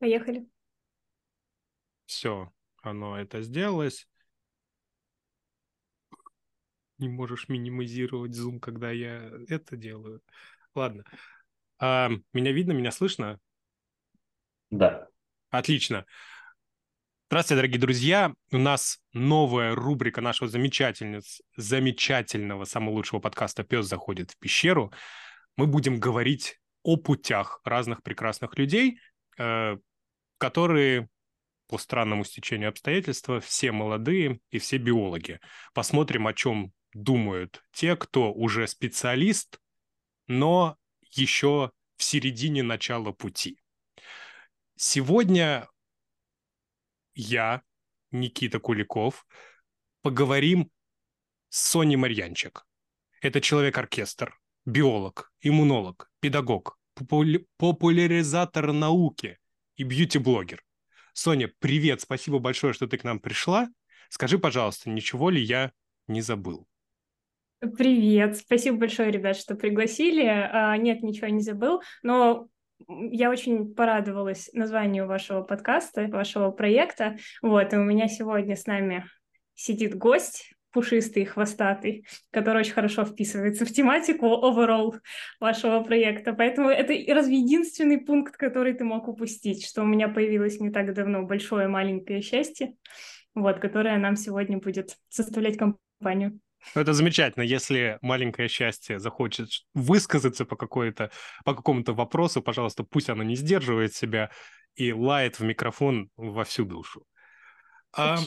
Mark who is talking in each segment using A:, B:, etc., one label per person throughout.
A: Поехали.
B: Все, оно это сделалось. Не можешь минимизировать зум, когда я это делаю. Ладно. А, меня видно, меня слышно?
C: Да.
B: Отлично. Здравствуйте, дорогие друзья. У нас новая рубрика нашего замечательниц, замечательного, самого лучшего подкаста «Пес заходит в пещеру». Мы будем говорить о путях разных прекрасных людей, э, которые по странному стечению обстоятельств все молодые и все биологи. Посмотрим, о чем думают те, кто уже специалист, но еще в середине начала пути. Сегодня я, Никита Куликов, поговорим с Соней Марьянчик. Это человек-оркестр, биолог, иммунолог, педагог, популя- популяризатор науки и бьюти-блогер. Соня, привет, спасибо большое, что ты к нам пришла. Скажи, пожалуйста, ничего ли я не забыл?
A: Привет, спасибо большое, ребят, что пригласили. А, нет, ничего не забыл, но я очень порадовалась названию вашего подкаста, вашего проекта. Вот, и у меня сегодня с нами сидит гость, пушистый, хвостатый, который очень хорошо вписывается в тематику overall вашего проекта. Поэтому это разве единственный пункт, который ты мог упустить, что у меня появилось не так давно большое маленькое счастье, вот, которое нам сегодня будет составлять компанию.
B: Это замечательно, если маленькое счастье захочет высказаться по, какой-то, по какому-то вопросу, пожалуйста, пусть оно не сдерживает себя и лает в микрофон во всю душу. А,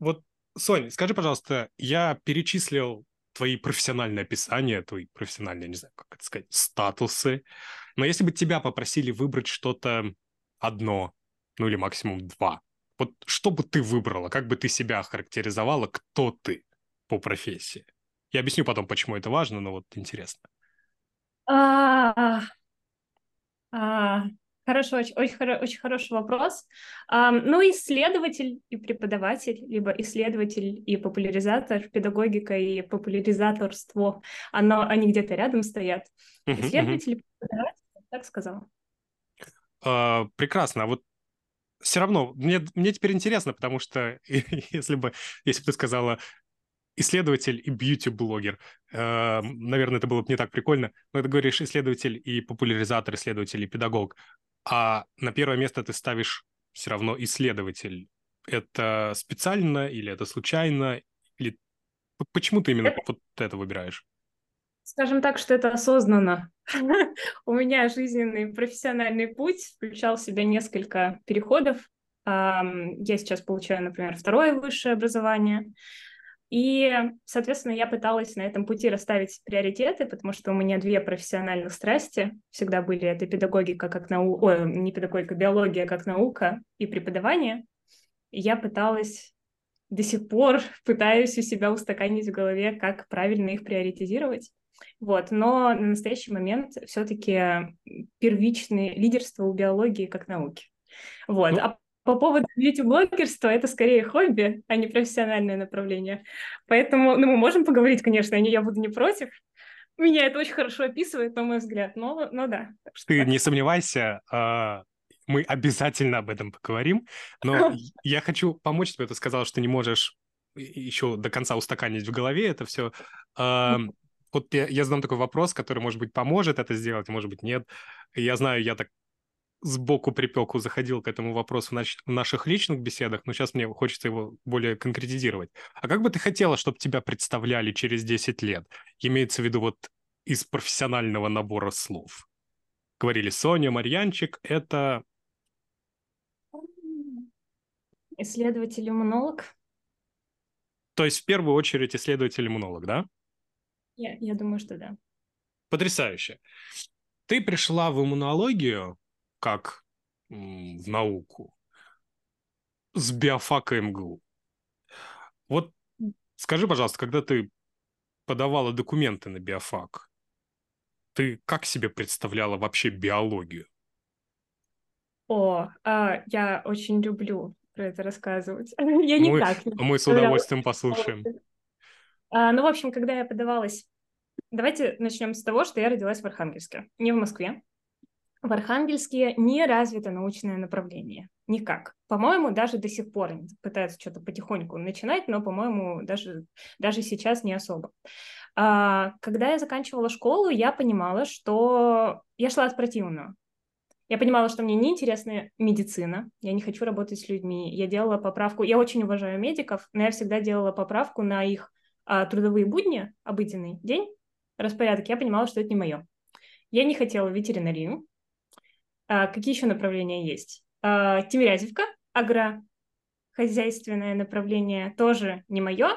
B: вот, Сонь, скажи, пожалуйста, я перечислил твои профессиональные описания, твои профессиональные, не знаю, как это сказать, статусы, но если бы тебя попросили выбрать что-то одно, ну или максимум два, вот что бы ты выбрала, как бы ты себя характеризовала, кто ты? по профессии? Я объясню потом, почему это важно, но вот интересно.
A: А, а, хорошо, очень, очень, очень хороший вопрос. Ну, исследователь и преподаватель, либо исследователь и популяризатор, педагогика и популяризаторство, оно, они где-то рядом стоят. Исследователь и преподаватель, так сказала.
B: А, прекрасно. А вот все равно мне, мне теперь интересно, потому что если бы, если бы ты сказала исследователь и бьюти-блогер. Э, наверное, это было бы не так прикольно, но ты говоришь исследователь и популяризатор, исследователь и педагог. А на первое место ты ставишь все равно исследователь. Это специально или это случайно? Или почему ты именно вот это выбираешь?
A: Скажем так, что это осознанно. У меня жизненный профессиональный путь включал в себя несколько переходов. Я сейчас получаю, например, второе высшее образование. И, соответственно, я пыталась на этом пути расставить приоритеты, потому что у меня две профессиональных страсти всегда были. Это педагогика как наука, ой, не педагогика, биология как наука и преподавание. И я пыталась до сих пор пытаюсь у себя устаканить в голове, как правильно их приоритизировать. Вот, но на настоящий момент все-таки первичное лидерство у биологии как науки. Вот. Ну, а по поводу бьюти-блогерства, это скорее хобби, а не профессиональное направление. Поэтому, ну, мы можем поговорить, конечно, я буду не против. Меня это очень хорошо описывает, на мой взгляд, но, но да.
B: Ты не сомневайся, а, мы обязательно об этом поговорим, но я хочу помочь тебе, ты сказал, что не можешь еще до конца устаканить в голове это все. Вот я, я задам такой вопрос, который, может быть, поможет это сделать, может быть, нет. Я знаю, я так сбоку припеку заходил к этому вопросу в, наших личных беседах, но сейчас мне хочется его более конкретизировать. А как бы ты хотела, чтобы тебя представляли через 10 лет? Имеется в виду вот из профессионального набора слов. Говорили Соня, Марьянчик, это...
A: Исследователь-иммунолог.
B: То есть в первую очередь исследователь-иммунолог, да?
A: Я, я думаю, что да.
B: Потрясающе. Ты пришла в иммунологию как в науку с биофака МГУ. Вот скажи, пожалуйста, когда ты подавала документы на биофак, ты как себе представляла вообще биологию?
A: О, а, я очень люблю про это рассказывать. я никак
B: мы, не Мы с удовольствием послушаем.
A: А, ну, в общем, когда я подавалась... Давайте начнем с того, что я родилась в Архангельске, не в Москве. В Архангельске не развито научное направление. Никак. По-моему, даже до сих пор пытаются что-то потихоньку начинать, но, по-моему, даже, даже сейчас не особо. А, когда я заканчивала школу, я понимала, что я шла от противного. Я понимала, что мне неинтересна медицина, я не хочу работать с людьми. Я делала поправку, я очень уважаю медиков, но я всегда делала поправку на их а, трудовые будни, обыденный день, распорядок. Я понимала, что это не мое. Я не хотела ветеринарию, какие еще направления есть? А, Тимирязевка, агро хозяйственное направление тоже не мое.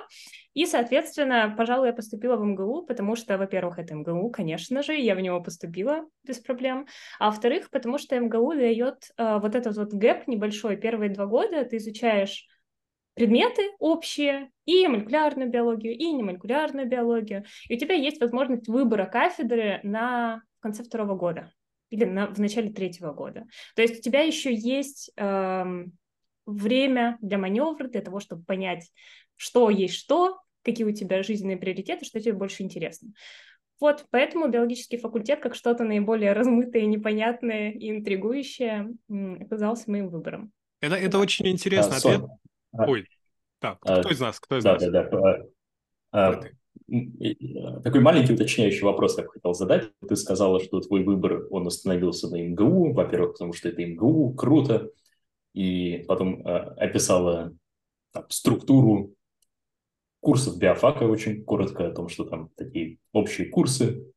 A: И, соответственно, пожалуй, я поступила в МГУ, потому что, во-первых, это МГУ, конечно же, я в него поступила без проблем. А во-вторых, потому что МГУ дает э, вот этот вот гэп небольшой. Первые два года ты изучаешь предметы общие, и молекулярную биологию, и немолекулярную биологию. И у тебя есть возможность выбора кафедры на конце второго года или на, в начале третьего года. То есть у тебя еще есть эм, время для маневра, для того, чтобы понять, что есть что, какие у тебя жизненные приоритеты, что тебе больше интересно. Вот, поэтому биологический факультет, как что-то наиболее размытое, непонятное и интригующее, оказался моим выбором.
B: Это, это очень интересно. А, ответ. А, Ой, так, а, кто из нас? Кто из да, нас? Да, да,
C: а, такой маленький уточняющий вопрос я бы хотел задать. Ты сказала, что твой выбор, он остановился на МГУ, во-первых, потому что это МГУ, круто, и потом э, описала там, структуру курсов биофака очень коротко о том, что там такие общие курсы,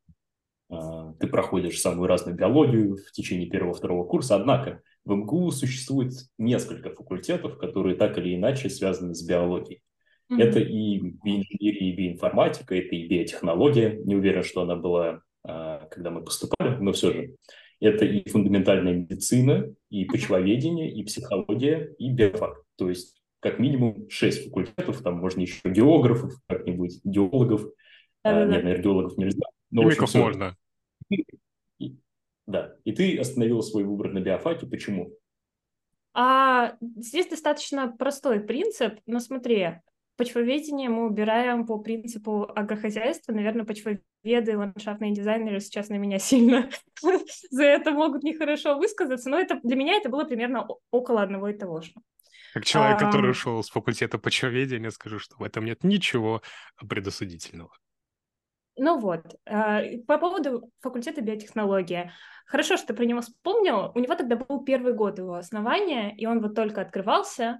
C: э, ты проходишь самую разную биологию в течение первого-второго курса, однако в МГУ существует несколько факультетов, которые так или иначе связаны с биологией. Mm-hmm. Это и биоинженерия, и биоинформатика, это и биотехнология. Не уверен, что она была, э, когда мы поступали, но все же. Это и фундаментальная медицина, и почвоведение, и психология, и биофак. То есть как минимум шесть факультетов, там можно еще географов, как-нибудь геологов. А, нет, наверное, геологов нельзя.
B: Но, Химиков общем, можно.
C: И, да, и ты остановил свой выбор на биофаке. Почему?
A: А, здесь достаточно простой принцип, но смотри, Почвоведение мы убираем по принципу агрохозяйства. Наверное, почвоведы и ландшафтные дизайнеры сейчас на меня сильно за это могут нехорошо высказаться, но это для меня это было примерно около одного и того же.
B: Как человек, а, который ушел с факультета почвоведения, скажу, что в этом нет ничего предосудительного.
A: Ну вот, а, по поводу факультета биотехнологии. Хорошо, что ты про него вспомнил. У него тогда был первый год его основания, и он вот только открывался.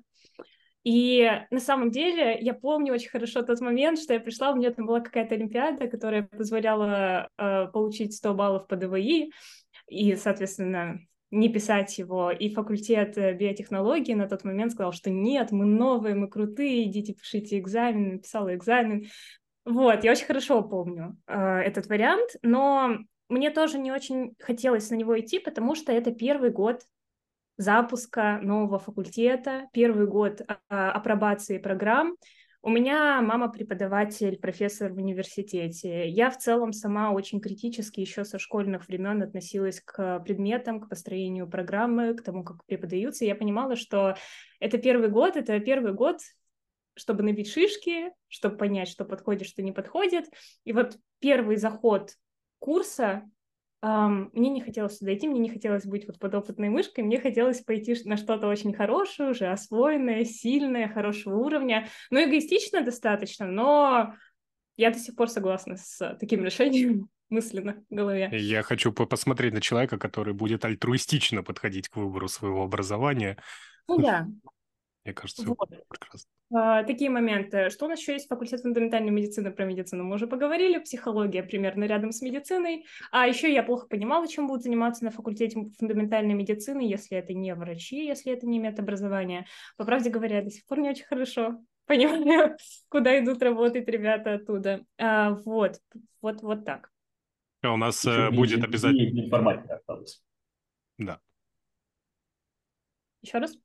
A: И на самом деле я помню очень хорошо тот момент, что я пришла, у меня там была какая-то олимпиада, которая позволяла э, получить 100 баллов по ДВИ, и, соответственно, не писать его. И факультет э, биотехнологии на тот момент сказал, что нет, мы новые, мы крутые, идите пишите экзамен, написала экзамен. Вот, я очень хорошо помню э, этот вариант, но мне тоже не очень хотелось на него идти, потому что это первый год запуска нового факультета, первый год а, апробации программ. У меня мама преподаватель, профессор в университете. Я в целом сама очень критически еще со школьных времен относилась к предметам, к построению программы, к тому, как преподаются. Я понимала, что это первый год, это первый год, чтобы набить шишки, чтобы понять, что подходит, что не подходит. И вот первый заход курса мне не хотелось сюда идти, мне не хотелось быть вот подопытной мышкой, мне хотелось пойти на что-то очень хорошее, уже освоенное, сильное, хорошего уровня. Ну, эгоистично достаточно, но я до сих пор согласна с таким решением мысленно в голове.
B: Я хочу посмотреть на человека, который будет альтруистично подходить к выбору своего образования.
A: Ну да.
B: Мне кажется, вот. прекрасно.
A: А, такие моменты. Что у нас еще есть факультет фундаментальной медицины? Про медицину мы уже поговорили. Психология примерно рядом с медициной. А еще я плохо понимала, чем будут заниматься на факультете фундаментальной медицины, если это не врачи, если это не медобразование. По правде говоря, до сих пор не очень хорошо понимаю, куда идут работать ребята оттуда. А, вот, вот, вот так.
B: А у нас еще будет обязательно...
C: Информатика осталась.
B: Да.
A: Еще раз?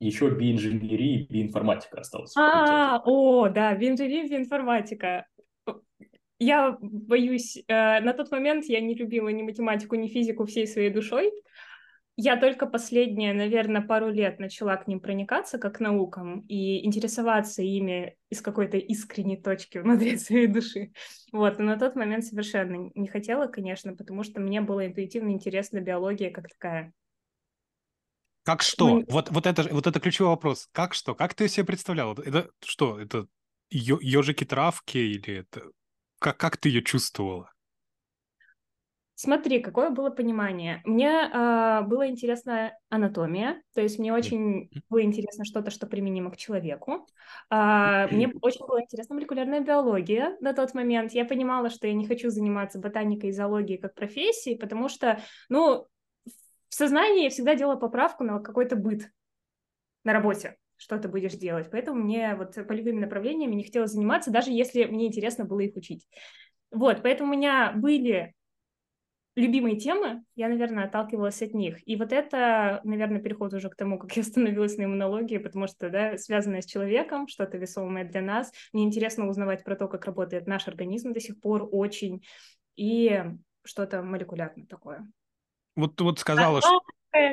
C: Еще биоинженерия и биоинформатика осталось.
A: А, о, да, биоинженерия, биоинформатика. Я боюсь, э, на тот момент я не любила ни математику, ни физику всей своей душой. я только последние, наверное, пару лет начала к ним проникаться как к наукам и интересоваться ими из какой-то искренней точки внутри своей души. Вот, но на тот момент совершенно не хотела, конечно, потому что мне было интуитивно интересна биология как такая.
B: Как что? Ну, вот, вот, это, вот это ключевой вопрос. Как что? Как ты себе представлял? Это что? Это ежики-травки или это... Как, как ты ее чувствовала?
A: Смотри, какое было понимание. Мне э, было интересна анатомия, то есть мне очень было интересно что-то, что применимо к человеку. Э, мне очень была интересна молекулярная биология на тот момент. Я понимала, что я не хочу заниматься ботаникой и зоологией как профессией, потому что, ну, в сознании я всегда делала поправку на какой-то быт на работе что ты будешь делать. Поэтому мне вот полевыми направлениями не хотелось заниматься, даже если мне интересно было их учить. Вот, поэтому у меня были любимые темы, я, наверное, отталкивалась от них. И вот это, наверное, переход уже к тому, как я становилась на иммунологии, потому что, да, связанное с человеком, что-то весомое для нас. Мне интересно узнавать про то, как работает наш организм до сих пор очень, и что-то молекулярное такое.
B: Вот, вот сказала, что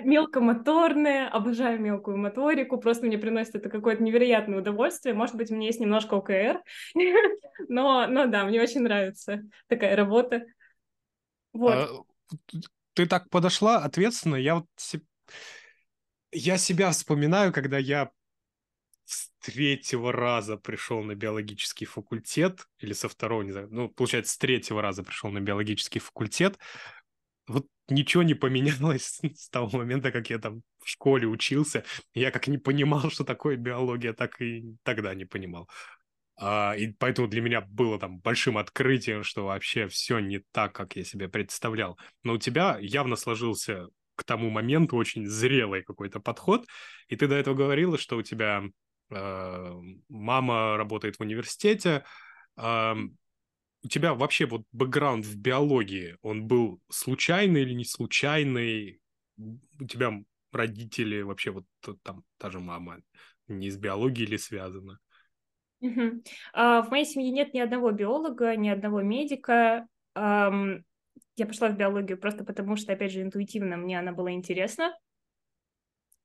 A: мелкомоторная, обожаю мелкую моторику, просто мне приносит это какое-то невероятное удовольствие. Может быть, у меня есть немножко ОКР, но, но да, мне очень нравится такая работа. Вот. А,
B: ты так подошла ответственно. Я вот я себя вспоминаю, когда я с третьего раза пришел на биологический факультет, или со второго, не знаю, ну, получается, с третьего раза пришел на биологический факультет. Вот ничего не поменялось с того момента, как я там в школе учился. Я как не понимал, что такое биология, так и тогда не понимал. А, и поэтому для меня было там большим открытием, что вообще все не так, как я себе представлял. Но у тебя явно сложился к тому моменту очень зрелый какой-то подход. И ты до этого говорила, что у тебя э, мама работает в университете. Э, у тебя вообще вот бэкграунд в биологии, он был случайный или не случайный? У тебя родители вообще вот там та же мама не из биологии ли связана?
A: Угу. А, в моей семье нет ни одного биолога, ни одного медика. Um, я пошла в биологию просто потому, что, опять же, интуитивно мне она была интересна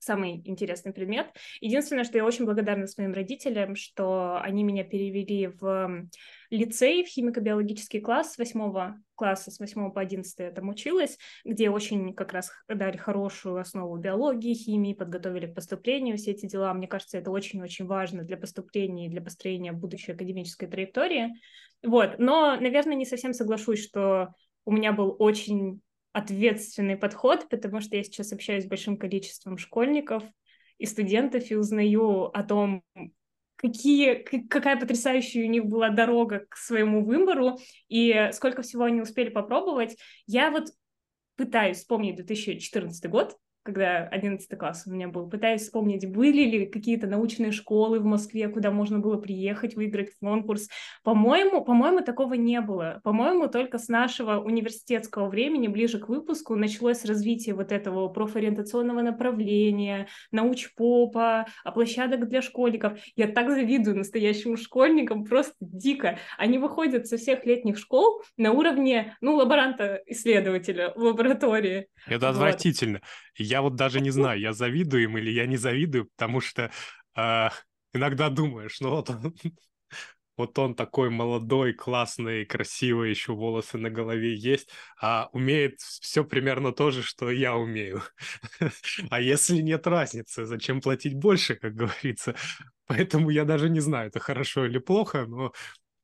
A: самый интересный предмет. Единственное, что я очень благодарна своим родителям, что они меня перевели в лицей, в химико-биологический класс с 8 класса, с 8 по 11 я там училась, где очень как раз дали хорошую основу биологии, химии, подготовили к поступлению, все эти дела. Мне кажется, это очень-очень важно для поступления и для построения будущей академической траектории. Вот, но, наверное, не совсем соглашусь, что у меня был очень ответственный подход, потому что я сейчас общаюсь с большим количеством школьников и студентов и узнаю о том, какие, какая потрясающая у них была дорога к своему выбору и сколько всего они успели попробовать. Я вот пытаюсь вспомнить 2014 год, когда 11 класс у меня был, пытаюсь вспомнить, были ли какие-то научные школы в Москве, куда можно было приехать, выиграть конкурс. По-моему, по-моему, такого не было. По-моему, только с нашего университетского времени, ближе к выпуску, началось развитие вот этого профориентационного направления, научпопа, а площадок для школьников. Я так завидую настоящим школьникам, просто дико. Они выходят со всех летних школ на уровне, ну, лаборанта-исследователя в лаборатории.
B: Это вот. отвратительно. Я вот даже не знаю, я завидую им или я не завидую, потому что э, иногда думаешь, ну вот он, вот он такой молодой, классный, красивый, еще волосы на голове есть, а умеет все примерно то же, что я умею. А если нет разницы, зачем платить больше, как говорится? Поэтому я даже не знаю, это хорошо или плохо, но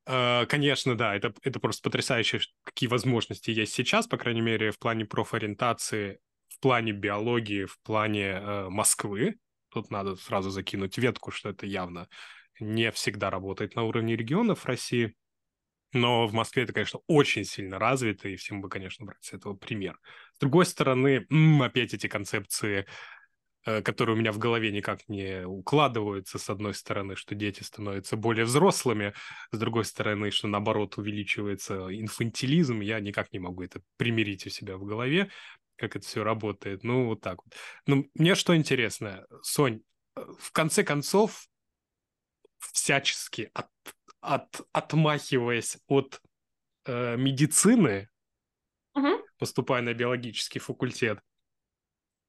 B: а, Конечно, да, это, это просто потрясающе, какие возможности есть сейчас, по крайней мере, в плане профориентации, в плане биологии, в плане э, Москвы. Тут надо сразу закинуть ветку, что это явно не всегда работает на уровне регионов России. Но в Москве это, конечно, очень сильно развито, и всем бы, конечно, брать с этого пример. С другой стороны, опять эти концепции Э, которые у меня в голове никак не укладываются, с одной стороны, что дети становятся более взрослыми, с другой стороны, что наоборот увеличивается инфантилизм, я никак не могу это примирить у себя в голове, как это все работает. Ну, вот так вот. Ну, мне что интересно, Сонь, э, в конце концов, всячески от, от, отмахиваясь от э, медицины, угу. поступая на биологический факультет,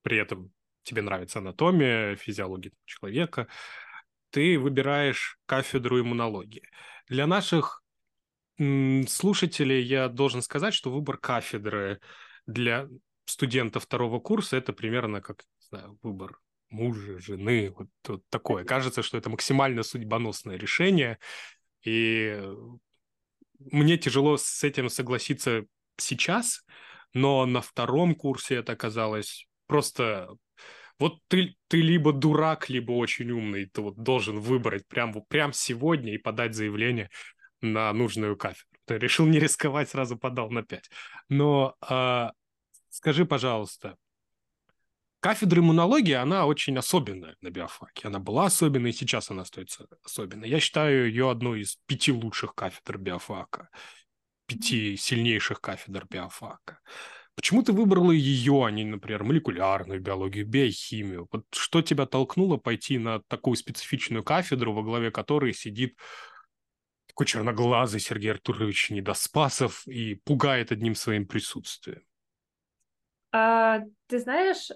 B: при этом тебе нравится анатомия, физиология человека, ты выбираешь кафедру иммунологии. Для наших слушателей я должен сказать, что выбор кафедры для студента второго курса это примерно как не знаю, выбор мужа, жены, вот, вот такое. Кажется, что это максимально судьбоносное решение, и мне тяжело с этим согласиться сейчас, но на втором курсе это оказалось просто... Вот ты, ты либо дурак, либо очень умный, ты вот должен выбрать прям, прям сегодня и подать заявление на нужную кафедру. Ты решил не рисковать, сразу подал на 5. Но э, скажи, пожалуйста, кафедра иммунологии, она очень особенная на биофаке. Она была особенной, и сейчас она остается особенной. Я считаю ее одной из пяти лучших кафедр биофака, пяти сильнейших кафедр биофака. Почему ты выбрала ее, а не, например, молекулярную биологию, биохимию? Вот что тебя толкнуло пойти на такую специфичную кафедру, во главе которой сидит такой черноглазый Сергей Артурович Недоспасов и пугает одним своим присутствием?
A: А, ты знаешь,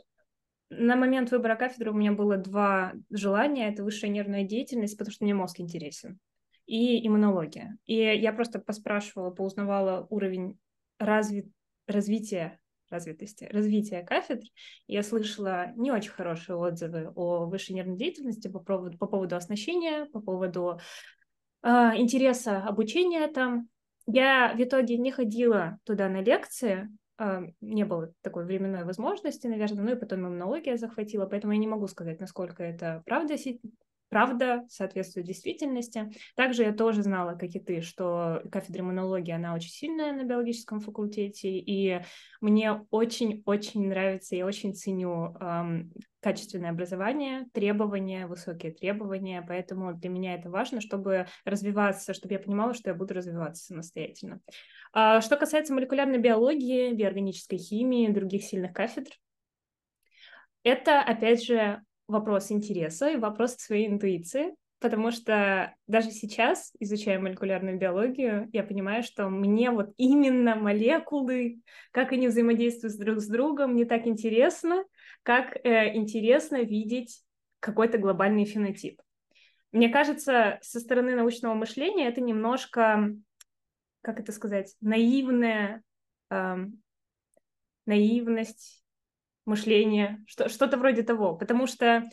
A: на момент выбора кафедры у меня было два желания. Это высшая нервная деятельность, потому что мне мозг интересен, и иммунология. И я просто поспрашивала, поузнавала уровень разви... развития развитости, развития кафедр. Я слышала не очень хорошие отзывы о высшей нервной деятельности по поводу, по поводу оснащения, по поводу э, интереса обучения там. Я в итоге не ходила туда на лекции, не было такой временной возможности, наверное, ну и потом иммунология захватила, поэтому я не могу сказать, насколько это правда, правда соответствует действительности. Также я тоже знала, как и ты, что кафедра иммунологии, она очень сильная на биологическом факультете, и мне очень-очень нравится, я очень ценю эм, качественное образование, требования, высокие требования, поэтому для меня это важно, чтобы развиваться, чтобы я понимала, что я буду развиваться самостоятельно. А что касается молекулярной биологии, биорганической химии, других сильных кафедр, это, опять же, вопрос интереса и вопрос своей интуиции, потому что даже сейчас, изучая молекулярную биологию, я понимаю, что мне вот именно молекулы, как они взаимодействуют друг с другом, не так интересно, как э, интересно видеть какой-то глобальный фенотип. Мне кажется, со стороны научного мышления это немножко как это сказать, наивная, эм, наивность мышления, что, что-то вроде того. Потому что,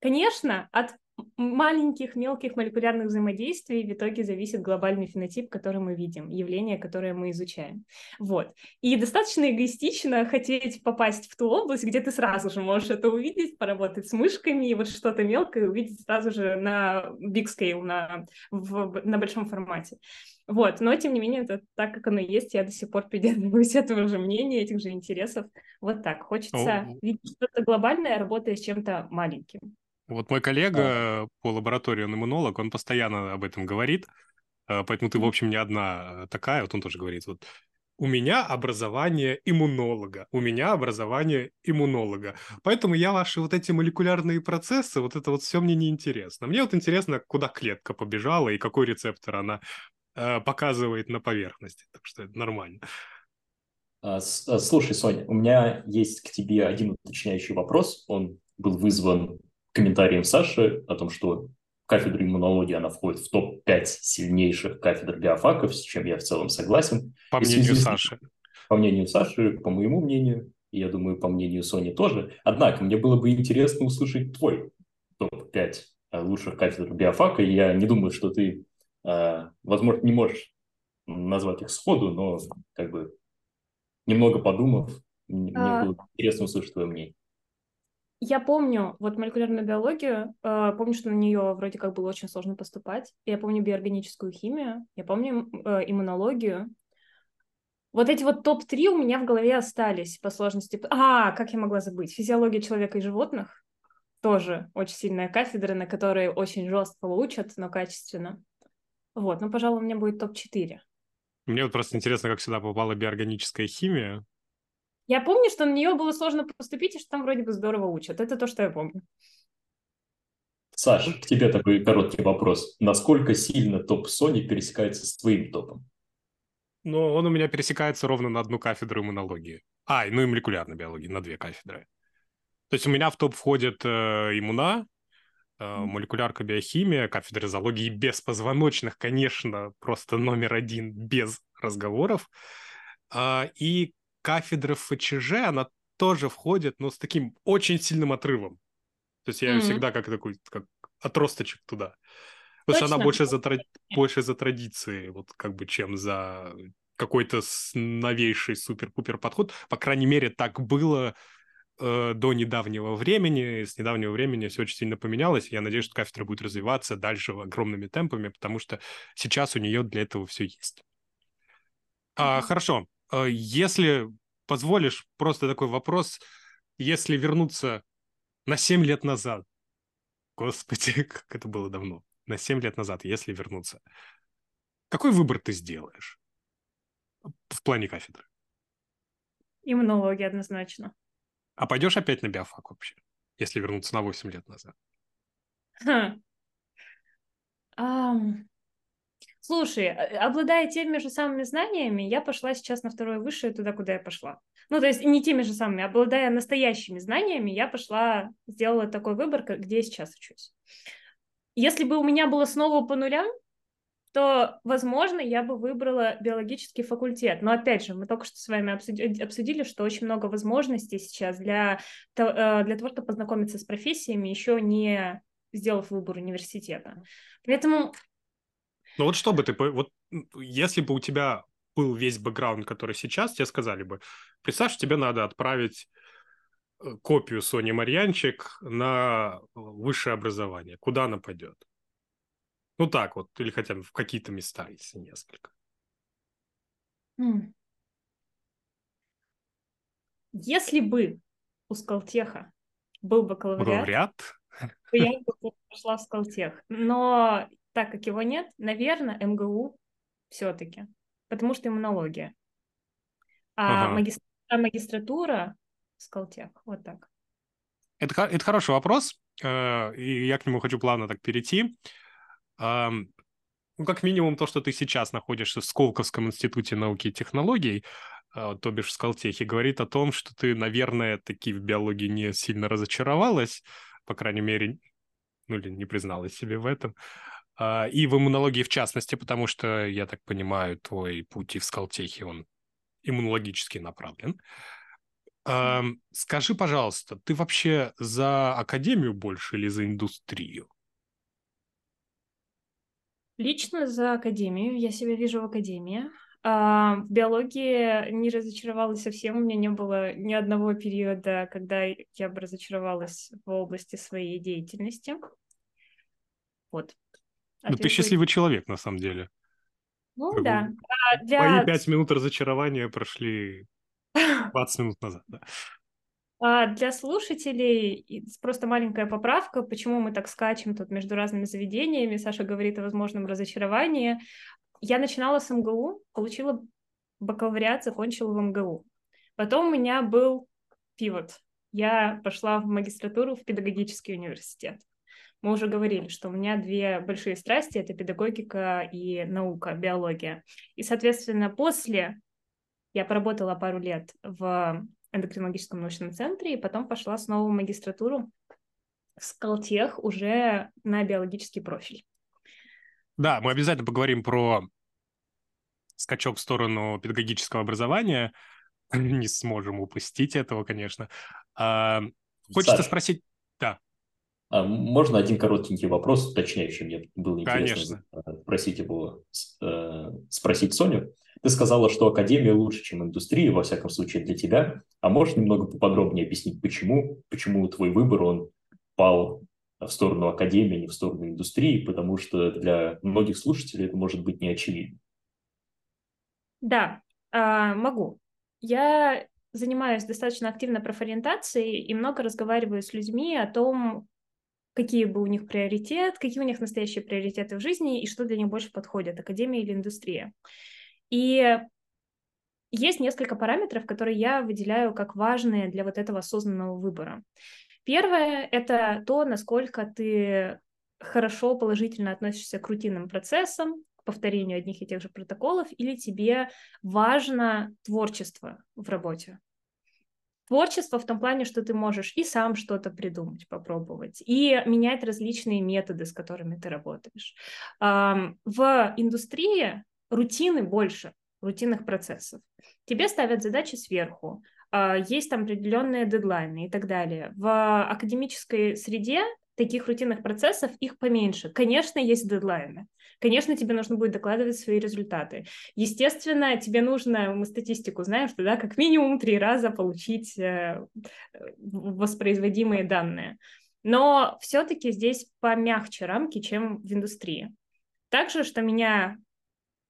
A: конечно, от маленьких, мелких молекулярных взаимодействий в итоге зависит глобальный фенотип, который мы видим, явление, которое мы изучаем. Вот. И достаточно эгоистично хотеть попасть в ту область, где ты сразу же можешь это увидеть, поработать с мышками и вот что-то мелкое увидеть сразу же на big scale, на, в, на большом формате. Вот, но тем не менее, это так, как оно есть, я до сих пор придерживаюсь этого же мнения, этих же интересов. Вот так. Хочется oh. видеть что-то глобальное, работая с чем-то маленьким.
B: Вот мой коллега по лаборатории, он иммунолог, он постоянно об этом говорит, э, поэтому ты, в общем, не одна такая, вот он тоже говорит, вот у меня образование иммунолога, у меня образование иммунолога. Поэтому я ваши вот эти молекулярные процессы, вот это вот все мне не интересно. Мне вот интересно, куда клетка побежала и какой рецептор она э, показывает на поверхности. Так что это нормально.
C: А, а, слушай, Соня, у меня есть к тебе один уточняющий вопрос. Он был вызван комментарием Саши о том, что кафедра иммунологии, она входит в топ-5 сильнейших кафедр биофаков, с чем я в целом согласен.
B: По и мнению Саши.
C: По мнению Саши, по моему мнению, и я думаю, по мнению Сони тоже. Однако, мне было бы интересно услышать твой топ-5 э, лучших кафедр биофака. И я не думаю, что ты, э, возможно, не можешь назвать их сходу, но как бы немного подумав, мне а... было интересно услышать твое мнение.
A: Я помню вот молекулярную биологию, э, помню, что на нее вроде как было очень сложно поступать. Я помню биорганическую химию, я помню э, иммунологию. Вот эти вот топ-3 у меня в голове остались по сложности. А, как я могла забыть? Физиология человека и животных. Тоже очень сильная кафедра, на которой очень жестко учат, но качественно. Вот, ну, пожалуй, у меня будет топ-4.
B: Мне вот просто интересно, как сюда попала биорганическая химия.
A: Я помню, что на нее было сложно поступить, и что там вроде бы здорово учат. Это то, что я помню.
C: Саш, к тебе такой короткий вопрос. Насколько сильно топ Sony пересекается с твоим топом?
B: Ну, он у меня пересекается ровно на одну кафедру иммунологии. А, ну и молекулярной биологии на две кафедры. То есть у меня в топ входит э, иммуна, молекулярка биохимия, кафедра зоологии без позвоночных, конечно, просто номер один без разговоров. Э, и кафедра ФЧЖ, она тоже входит, но с таким очень сильным отрывом. То есть я mm-hmm. всегда как такой, как отросточек туда. Потому что она больше за, больше за традиции, вот как бы, чем за какой-то новейший супер-пупер подход. По крайней мере, так было э, до недавнего времени. С недавнего времени все очень сильно поменялось. Я надеюсь, что кафедра будет развиваться дальше огромными темпами, потому что сейчас у нее для этого все есть. А, хорошо. Э, если позволишь, просто такой вопрос. Если вернуться на 7 лет назад, господи, как это было давно, на 7 лет назад, если вернуться, какой выбор ты сделаешь? в плане кафедры?
A: Иммунология однозначно.
B: А пойдешь опять на биофак вообще, если вернуться на 8 лет назад?
A: Um, слушай, а, обладая теми же самыми знаниями, я пошла сейчас на второе высшее туда, куда я пошла. Ну, то есть не теми же самыми, обладая настоящими знаниями, я пошла, сделала такой выбор, где я сейчас учусь. Если бы у меня было снова по нулям, то, возможно, я бы выбрала биологический факультет. Но, опять же, мы только что с вами обсудили, что очень много возможностей сейчас для, э, для того, чтобы познакомиться с профессиями, еще не сделав выбор университета. Поэтому...
B: Ну вот что бы ты... Вот если бы у тебя был весь бэкграунд, который сейчас, тебе сказали бы, представь, тебе надо отправить э, копию Сони Марьянчик на высшее образование. Куда она пойдет? Ну так вот, или хотя бы в какие-то места, если несколько.
A: Если бы у Скалтеха был бакалавриат, то я бы пошла в Скалтех. Но так как его нет, наверное, МГУ все-таки, потому что иммунология. А, ага. магистр... а магистратура Скалтех, вот так.
B: Это, это хороший вопрос, э, и я к нему хочу плавно так перейти ну, как минимум, то, что ты сейчас находишься в Сколковском институте науки и технологий, а, то бишь в Скалтехе, говорит о том, что ты, наверное, таки в биологии не сильно разочаровалась, по крайней мере, ну или не призналась себе в этом. А, и в иммунологии в частности, потому что, я так понимаю, твой путь и в Скалтехе, он иммунологически направлен. Скажи, пожалуйста, ты вообще за академию больше или за индустрию?
A: Лично за академию. Я себя вижу в академии. А, в биологии не разочаровалась совсем. У меня не было ни одного периода, когда я бы разочаровалась в области своей деятельности. Вот.
B: Ну, ты счастливый человек, на самом деле.
A: Ну, как да.
B: А для... Мои пять минут разочарования прошли 20 минут назад, да.
A: А для слушателей просто маленькая поправка, почему мы так скачем тут между разными заведениями. Саша говорит о возможном разочаровании. Я начинала с МГУ, получила бакалавриат, закончила в МГУ. Потом у меня был пивот. Я пошла в магистратуру в педагогический университет. Мы уже говорили, что у меня две большие страсти — это педагогика и наука, биология. И, соответственно, после я поработала пару лет в эндокринологическом научном центре, и потом пошла снова в магистратуру в Скалтех уже на биологический профиль.
B: Да, мы обязательно поговорим про скачок в сторону педагогического образования. Не сможем упустить этого, конечно. А, хочется Саш, спросить...
C: А можно один коротенький вопрос, уточняющий? Мне было интересно конечно. спросить его, э, спросить Соню. Ты сказала, что академия лучше, чем индустрия, во всяком случае для тебя. А можешь немного поподробнее объяснить, почему? Почему твой выбор, он пал в сторону академии, а не в сторону индустрии? Потому что для многих слушателей это может быть не очевидно.
A: Да, а, могу. Я занимаюсь достаточно активно профориентацией и много разговариваю с людьми о том, какие бы у них приоритеты, какие у них настоящие приоритеты в жизни и что для них больше подходит, академия или индустрия. И есть несколько параметров, которые я выделяю как важные для вот этого осознанного выбора. Первое — это то, насколько ты хорошо, положительно относишься к рутинным процессам, к повторению одних и тех же протоколов, или тебе важно творчество в работе. Творчество в том плане, что ты можешь и сам что-то придумать, попробовать, и менять различные методы, с которыми ты работаешь. В индустрии рутины больше, рутинных процессов. Тебе ставят задачи сверху, а, есть там определенные дедлайны и так далее. В академической среде таких рутинных процессов их поменьше. Конечно, есть дедлайны. Конечно, тебе нужно будет докладывать свои результаты. Естественно, тебе нужно, мы статистику знаем, что да, как минимум три раза получить э, воспроизводимые данные. Но все-таки здесь помягче рамки, чем в индустрии. Также, что меня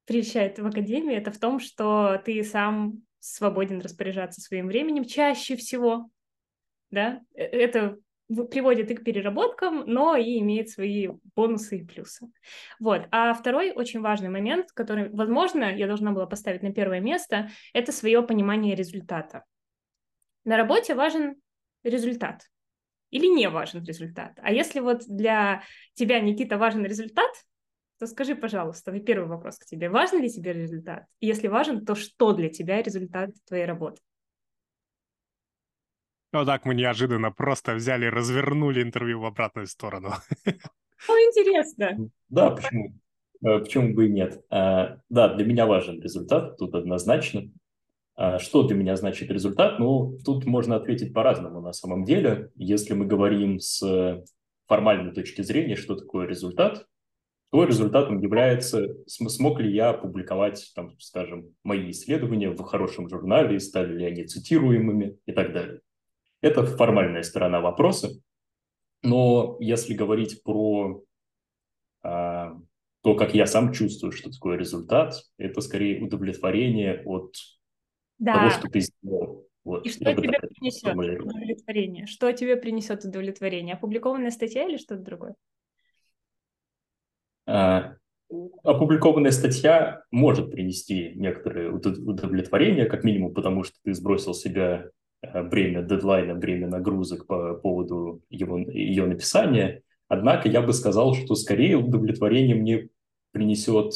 A: прельщает в академии, это в том, что ты сам свободен распоряжаться своим временем чаще всего. Да? Э, это приводит и к переработкам, но и имеет свои бонусы и плюсы. Вот. А второй очень важный момент, который, возможно, я должна была поставить на первое место, это свое понимание результата. На работе важен результат или не важен результат. А если вот для тебя, Никита, важен результат, то скажи, пожалуйста, первый вопрос к тебе. Важен ли тебе результат? И если важен, то что для тебя результат твоей работы?
B: Вот так мы неожиданно просто взяли и развернули интервью в обратную сторону.
A: Ну, интересно.
C: Да, почему? Э, почему бы и нет? А, да, для меня важен результат, тут однозначно. А, что для меня значит результат? Ну, тут можно ответить по-разному на самом деле. Если мы говорим с формальной точки зрения, что такое результат, то результатом является, смог ли я публиковать, там, скажем, мои исследования в хорошем журнале, стали ли они цитируемыми и так далее. Это формальная сторона вопроса. Но если говорить про а, то, как я сам чувствую, что такое результат, это скорее удовлетворение от да. того, что ты сделал.
A: Вот, и что тебе принесет удовлетворение? Что тебе принесет удовлетворение? Опубликованная статья или что-то другое?
C: А, опубликованная статья может принести некоторое удовлетворение, как минимум потому, что ты сбросил себя бремя дедлайна, бремя нагрузок по поводу его, ее написания. Однако я бы сказал, что скорее удовлетворение мне принесет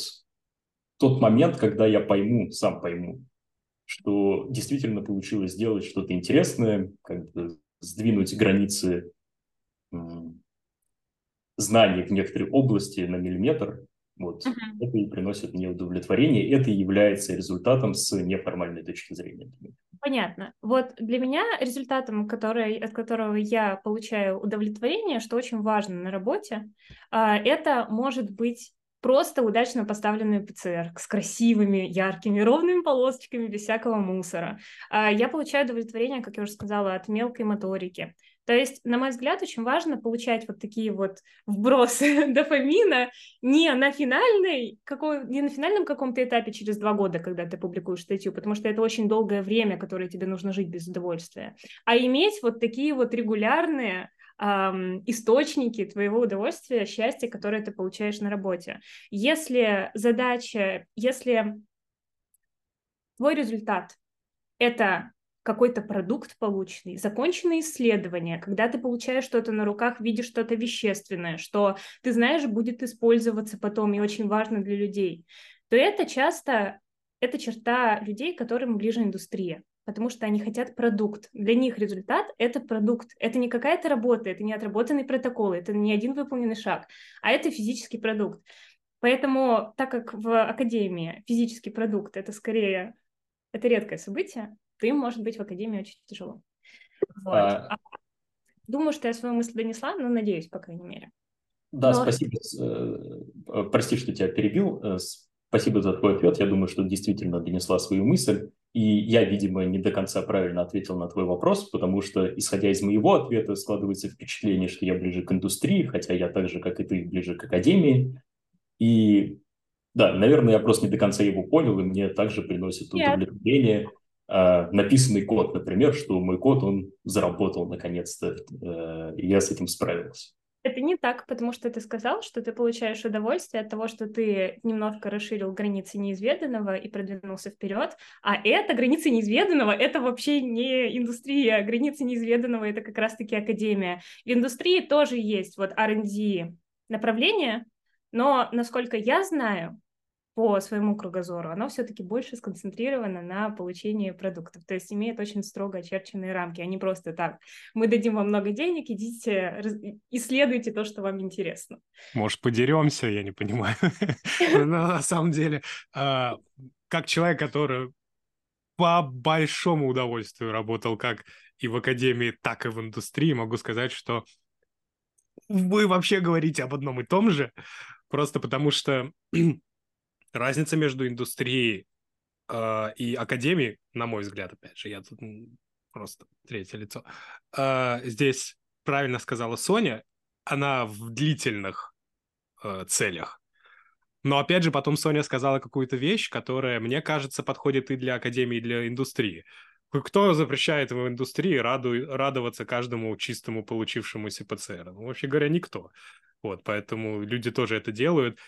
C: тот момент, когда я пойму, сам пойму, что действительно получилось сделать что-то интересное, как бы сдвинуть границы знаний в некоторой области на миллиметр. Вот. Uh-huh. Это и приносит мне удовлетворение. Это и является результатом с неформальной точки зрения.
A: Понятно. Вот для меня результатом, который, от которого я получаю удовлетворение, что очень важно на работе, а, это может быть просто удачно поставленный ПЦР с красивыми, яркими, ровными полосочками, без всякого мусора. А, я получаю удовлетворение, как я уже сказала, от мелкой моторики. То есть, на мой взгляд, очень важно получать вот такие вот вбросы дофамина не на финальной, какой, не на финальном каком-то этапе через два года, когда ты публикуешь статью, потому что это очень долгое время, которое тебе нужно жить без удовольствия, а иметь вот такие вот регулярные эм, источники твоего удовольствия, счастья, которое ты получаешь на работе. Если задача, если твой результат — это какой-то продукт полученный, законченное исследование, когда ты получаешь что-то на руках, видишь что-то вещественное, что ты знаешь будет использоваться потом и очень важно для людей, то это часто это черта людей, которым ближе индустрия, потому что они хотят продукт. Для них результат — это продукт. Это не какая-то работа, это не отработанный протокол, это не один выполненный шаг, а это физический продукт. Поэтому, так как в академии физический продукт — это скорее это редкое событие, им может быть в академии очень тяжело. Вот. А... а думаю, что я свою мысль донесла, но надеюсь, по крайней мере.
C: Да, но... спасибо. Э, прости, что тебя перебил. Э, спасибо за твой ответ. Я думаю, что действительно донесла свою мысль. И я, видимо, не до конца правильно ответил на твой вопрос, потому что, исходя из моего ответа, складывается впечатление, что я ближе к индустрии, хотя я так же, как и ты, ближе к академии. И да, наверное, я просто не до конца его понял, и мне также приносит удовлетворение. Нет э, написанный код, например, что мой код, он заработал наконец-то, э, и я с этим справился.
A: Это не так, потому что ты сказал, что ты получаешь удовольствие от того, что ты немножко расширил границы неизведанного и продвинулся вперед, а это границы неизведанного, это вообще не индустрия, границы неизведанного это как раз-таки академия. В индустрии тоже есть вот R&D направление, но, насколько я знаю, по своему кругозору, оно все-таки больше сконцентрировано на получении продуктов, то есть имеет очень строго очерченные рамки, а не просто так. Мы дадим вам много денег, идите, исследуйте то, что вам интересно.
B: Может, подеремся, я не понимаю. На самом деле, а, как человек, который по большому удовольствию работал как и в академии, так и в индустрии, могу сказать, что вы вообще говорите об одном и том же, просто потому что разница между индустрией э, и академией, на мой взгляд, опять же, я тут просто третье лицо, э, здесь правильно сказала Соня, она в длительных э, целях. Но опять же, потом Соня сказала какую-то вещь, которая, мне кажется, подходит и для академии, и для индустрии. Кто запрещает в индустрии раду, радоваться каждому чистому получившемуся ПЦР? Ну, вообще говоря, никто. Вот, поэтому люди тоже это делают.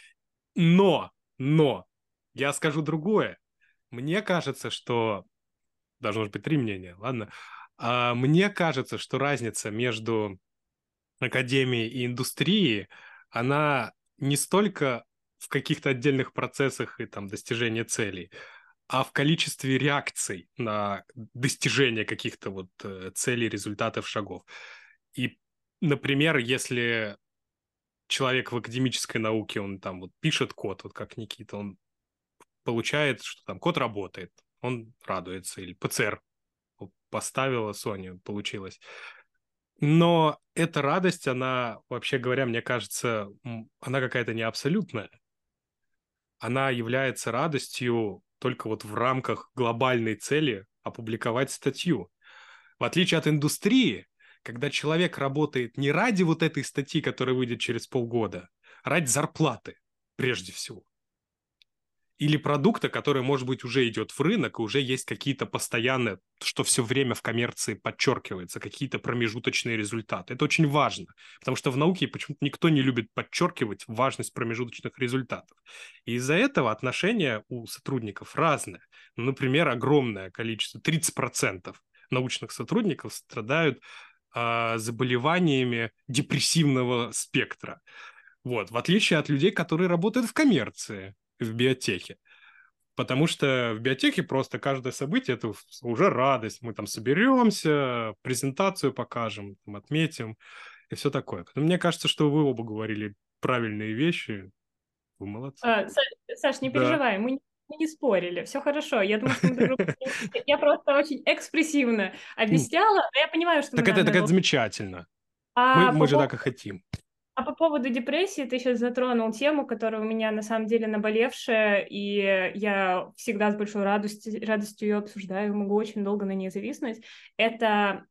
B: Но но я скажу другое. Мне кажется, что... Должно быть три мнения, ладно? А мне кажется, что разница между академией и индустрией, она не столько в каких-то отдельных процессах и там достижения целей, а в количестве реакций на достижение каких-то вот э, целей, результатов, шагов. И, например, если человек в академической науке, он там вот пишет код, вот как Никита, он получает, что там код работает, он радуется, или ПЦР поставила Sony, получилось. Но эта радость, она, вообще говоря, мне кажется, она какая-то не абсолютная. Она является радостью только вот в рамках глобальной цели опубликовать статью. В отличие от индустрии, когда человек работает не ради вот этой статьи, которая выйдет через полгода, а ради зарплаты, прежде всего. Или продукта, который, может быть, уже идет в рынок, и уже есть какие-то постоянные, что все время в коммерции подчеркивается, какие-то промежуточные результаты. Это очень важно, потому что в науке почему-то никто не любит подчеркивать важность промежуточных результатов. И из-за этого отношения у сотрудников разные. Ну, например, огромное количество, 30% научных сотрудников страдают э, заболеваниями депрессивного спектра. Вот, в отличие от людей, которые работают в коммерции, в биотехе. Потому что в биотехе просто каждое событие – это уже радость. Мы там соберемся, презентацию покажем, там, отметим и все такое. Но мне кажется, что вы оба говорили правильные вещи. Вы молодцы. А,
A: Саш, не да. переживай, мы мы не спорили, все хорошо. Я думаю, что мы друг. Я просто очень экспрессивно объясняла, но я понимаю, что...
B: Так это, так это замечательно. А мы, мы же так и хотим.
A: А по поводу депрессии ты сейчас затронул тему, которая у меня на самом деле наболевшая, и я всегда с большой радостью, радостью ее обсуждаю, могу очень долго на ней зависнуть. Это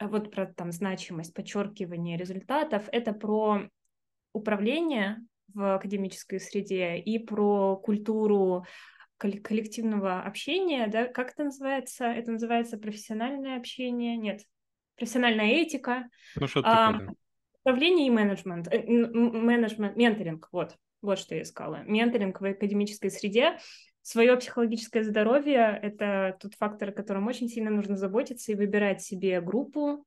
A: вот про там значимость, подчеркивание результатов, это про управление в академической среде и про культуру коллективного общения, да, как это называется? Это называется профессиональное общение? Нет, профессиональная этика.
B: Ну, что а, такое, да.
A: Управление и менеджмент, э, менеджмент, менторинг, вот, вот что я искала. Менторинг в академической среде. Свое психологическое здоровье – это тот фактор, о котором очень сильно нужно заботиться и выбирать себе группу,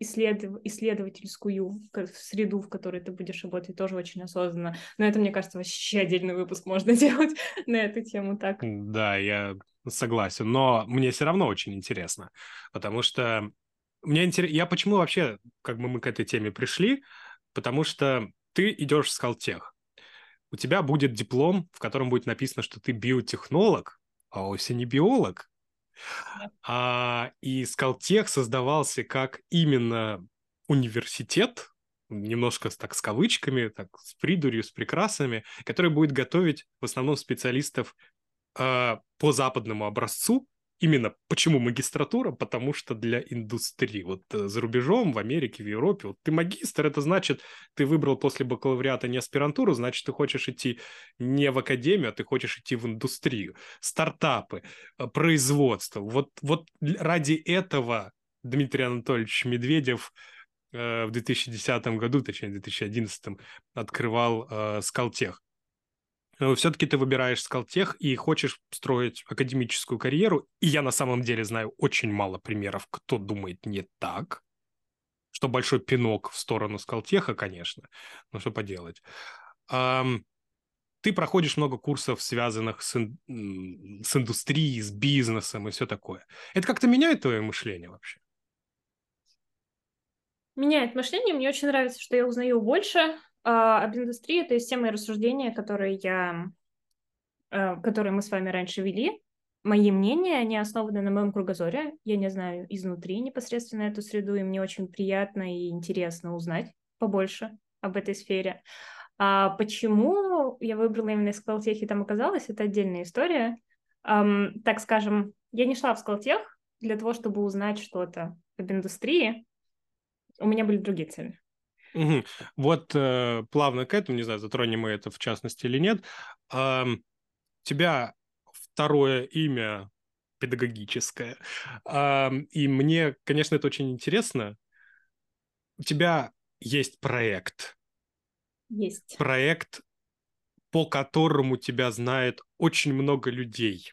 A: исследов... исследовательскую среду, в которой ты будешь работать, тоже очень осознанно. Но это, мне кажется, вообще отдельный выпуск можно делать на эту тему так.
B: Да, я согласен, но мне все равно очень интересно, потому что мне интересно, я почему вообще, как бы мы к этой теме пришли, потому что ты идешь в Скалтех, у тебя будет диплом, в котором будет написано, что ты биотехнолог, а вовсе не биолог, а, и Скалтех создавался как именно университет, немножко так с кавычками, так с придурью, с прекрасами, который будет готовить в основном специалистов э, по западному образцу, Именно почему магистратура? Потому что для индустрии. Вот э, за рубежом, в Америке, в Европе, вот ты магистр, это значит, ты выбрал после бакалавриата не аспирантуру, значит, ты хочешь идти не в академию, а ты хочешь идти в индустрию. Стартапы, э, производство. Вот, вот ради этого Дмитрий Анатольевич Медведев э, в 2010 году, точнее, в 2011 открывал э, Скалтех. Э, все-таки ты выбираешь Скалтех и хочешь строить академическую карьеру, и я на самом деле знаю очень мало примеров, кто думает не так, что большой пинок в сторону Скалтеха, конечно, но что поделать. ты проходишь много курсов, связанных с, ин... с индустрией, с бизнесом и все такое. Это как-то меняет твое мышление вообще?
A: Меняет мышление. Мне очень нравится, что я узнаю больше а, об индустрии. То есть все мои рассуждения, которые я, а, которые мы с вами раньше вели, мои мнения, они основаны на моем кругозоре. Я не знаю изнутри непосредственно эту среду, и мне очень приятно и интересно узнать побольше об этой сфере. А почему я выбрала именно Скалтех и там оказалась, это отдельная история. Um, так скажем, я не шла в Скалтех для того, чтобы узнать что-то об индустрии. У меня были другие цели.
B: Угу. Вот э, плавно к этому, не знаю, затронем мы это в частности или нет. Э, у тебя второе имя педагогическое. Э, и мне, конечно, это очень интересно. У тебя есть проект,
A: есть.
B: Проект, по которому тебя знает очень много людей.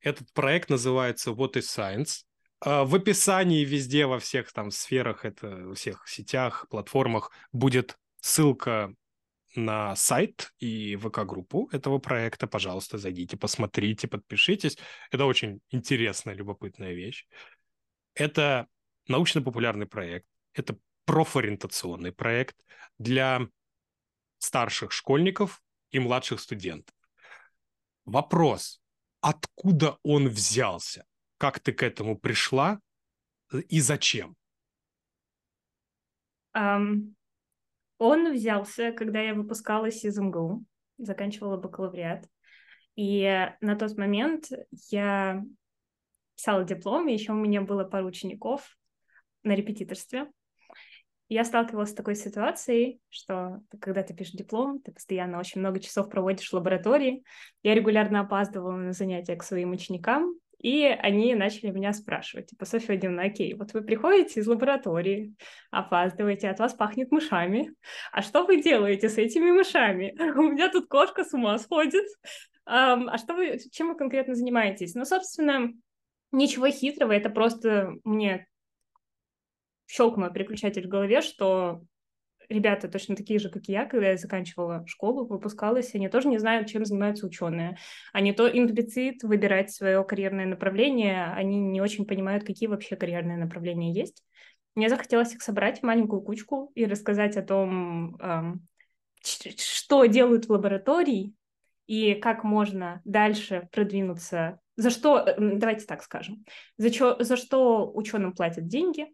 B: Этот проект называется What is Science. А, в описании везде, во всех там сферах, это во всех сетях, платформах будет ссылка на сайт и ВК-группу этого проекта. Пожалуйста, зайдите, посмотрите, подпишитесь. Это очень интересная, любопытная вещь. Это научно-популярный проект. Это профориентационный проект для старших школьников и младших студентов. Вопрос, откуда он взялся? Как ты к этому пришла и зачем?
A: Um, он взялся, когда я выпускалась из МГУ, заканчивала бакалавриат. И на тот момент я писала диплом, и еще у меня было пару учеников на репетиторстве я сталкивалась с такой ситуацией, что когда ты пишешь диплом, ты постоянно очень много часов проводишь в лаборатории. Я регулярно опаздывала на занятия к своим ученикам, и они начали меня спрашивать, типа, Софья Владимировна, окей, вот вы приходите из лаборатории, опаздываете, от вас пахнет мышами. А что вы делаете с этими мышами? У меня тут кошка с ума сходит. А что вы, чем вы конкретно занимаетесь? Ну, собственно, ничего хитрого, это просто мне щелкнул переключатель в голове, что ребята точно такие же, как и я, когда я заканчивала школу, выпускалась, они тоже не знают, чем занимаются ученые. Они то им предстоит выбирать свое карьерное направление, они не очень понимают, какие вообще карьерные направления есть. Мне захотелось их собрать в маленькую кучку и рассказать о том, эм, что делают в лаборатории и как можно дальше продвинуться. За что, давайте так скажем, за, чё, за что ученым платят деньги,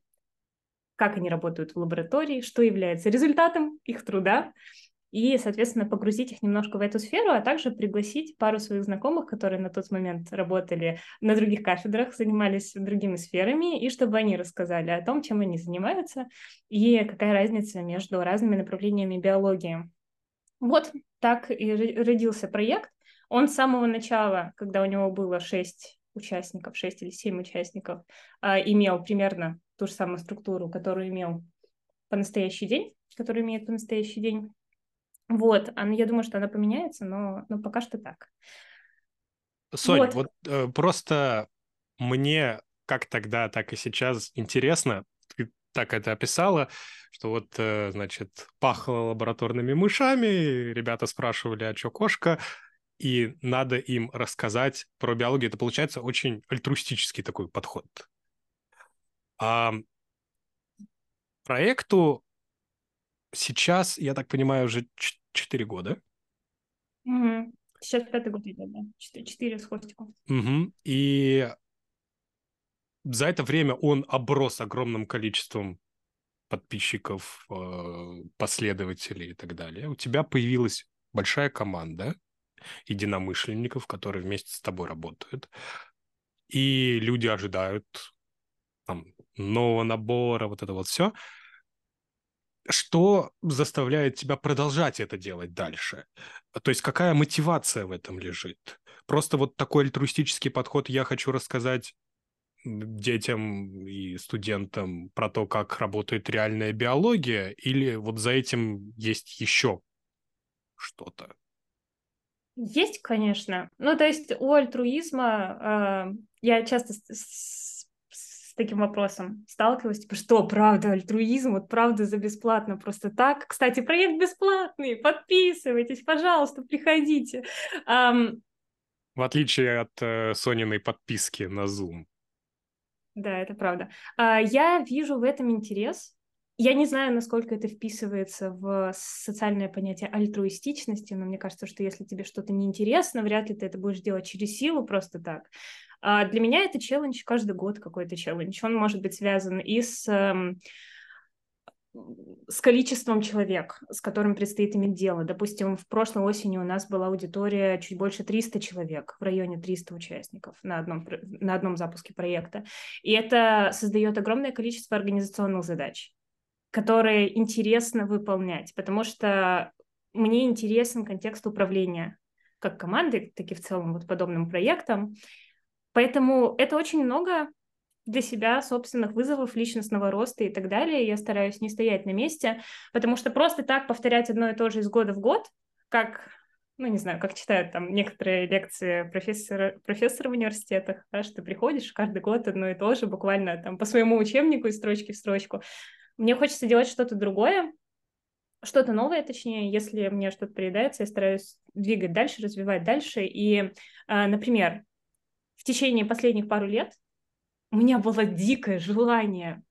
A: как они работают в лаборатории, что является результатом их труда, и, соответственно, погрузить их немножко в эту сферу, а также пригласить пару своих знакомых, которые на тот момент работали на других кафедрах, занимались другими сферами, и чтобы они рассказали о том, чем они занимаются, и какая разница между разными направлениями биологии. Вот так и родился проект. Он с самого начала, когда у него было шесть участников, шесть или семь участников, а, имел примерно ту же самую структуру, которую имел по настоящий день, которую имеет по настоящий день. Вот, а, я думаю, что она поменяется, но, но пока что так.
B: Сонь, вот, вот э, просто мне как тогда, так и сейчас интересно, ты так это описала, что вот, э, значит, пахло лабораторными мышами, ребята спрашивали, а что кошка, и надо им рассказать про биологию. Это получается очень альтруистический такой подход. А проекту сейчас, я так понимаю, уже 4 года.
A: Угу. Сейчас пятый год идет, да. Четыре с хвостиком.
B: Угу. И за это время он оброс огромным количеством подписчиков, э, последователей и так далее. У тебя появилась большая команда единомышленников, которые вместе с тобой работают. И люди ожидают там, нового набора, вот это вот все. Что заставляет тебя продолжать это делать дальше? То есть какая мотивация в этом лежит? Просто вот такой альтруистический подход «я хочу рассказать детям и студентам про то, как работает реальная биология, или вот за этим есть еще что-то?
A: Есть, конечно. Ну, то есть у альтруизма э, я часто таким вопросом? Сталкивалась? Типа, что, правда, альтруизм? Вот правда за бесплатно, просто так? Кстати, проект бесплатный, подписывайтесь, пожалуйста, приходите. Um,
B: В отличие от э, Сониной подписки на Zoom.
A: Да, это правда. Uh, я вижу в этом интерес, я не знаю, насколько это вписывается в социальное понятие альтруистичности, но мне кажется, что если тебе что-то неинтересно, вряд ли ты это будешь делать через силу просто так. А для меня это челлендж каждый год какой-то челлендж. Он может быть связан и с эм, с количеством человек, с которым предстоит иметь дело. Допустим, в прошлой осени у нас была аудитория чуть больше 300 человек, в районе 300 участников на одном, на одном запуске проекта. И это создает огромное количество организационных задач которые интересно выполнять, потому что мне интересен контекст управления как командой, так и в целом вот подобным проектом. Поэтому это очень много для себя собственных вызовов, личностного роста и так далее. Я стараюсь не стоять на месте, потому что просто так повторять одно и то же из года в год, как ну, не знаю, как читают там некоторые лекции профессора, профессора в университетах, да, что ты приходишь каждый год одно и то же, буквально там по своему учебнику из строчки в строчку. Мне хочется делать что-то другое, что-то новое, точнее, если мне что-то приедается, я стараюсь двигать дальше, развивать дальше. И, а, например, течение последних пару лет у меня было дикое желание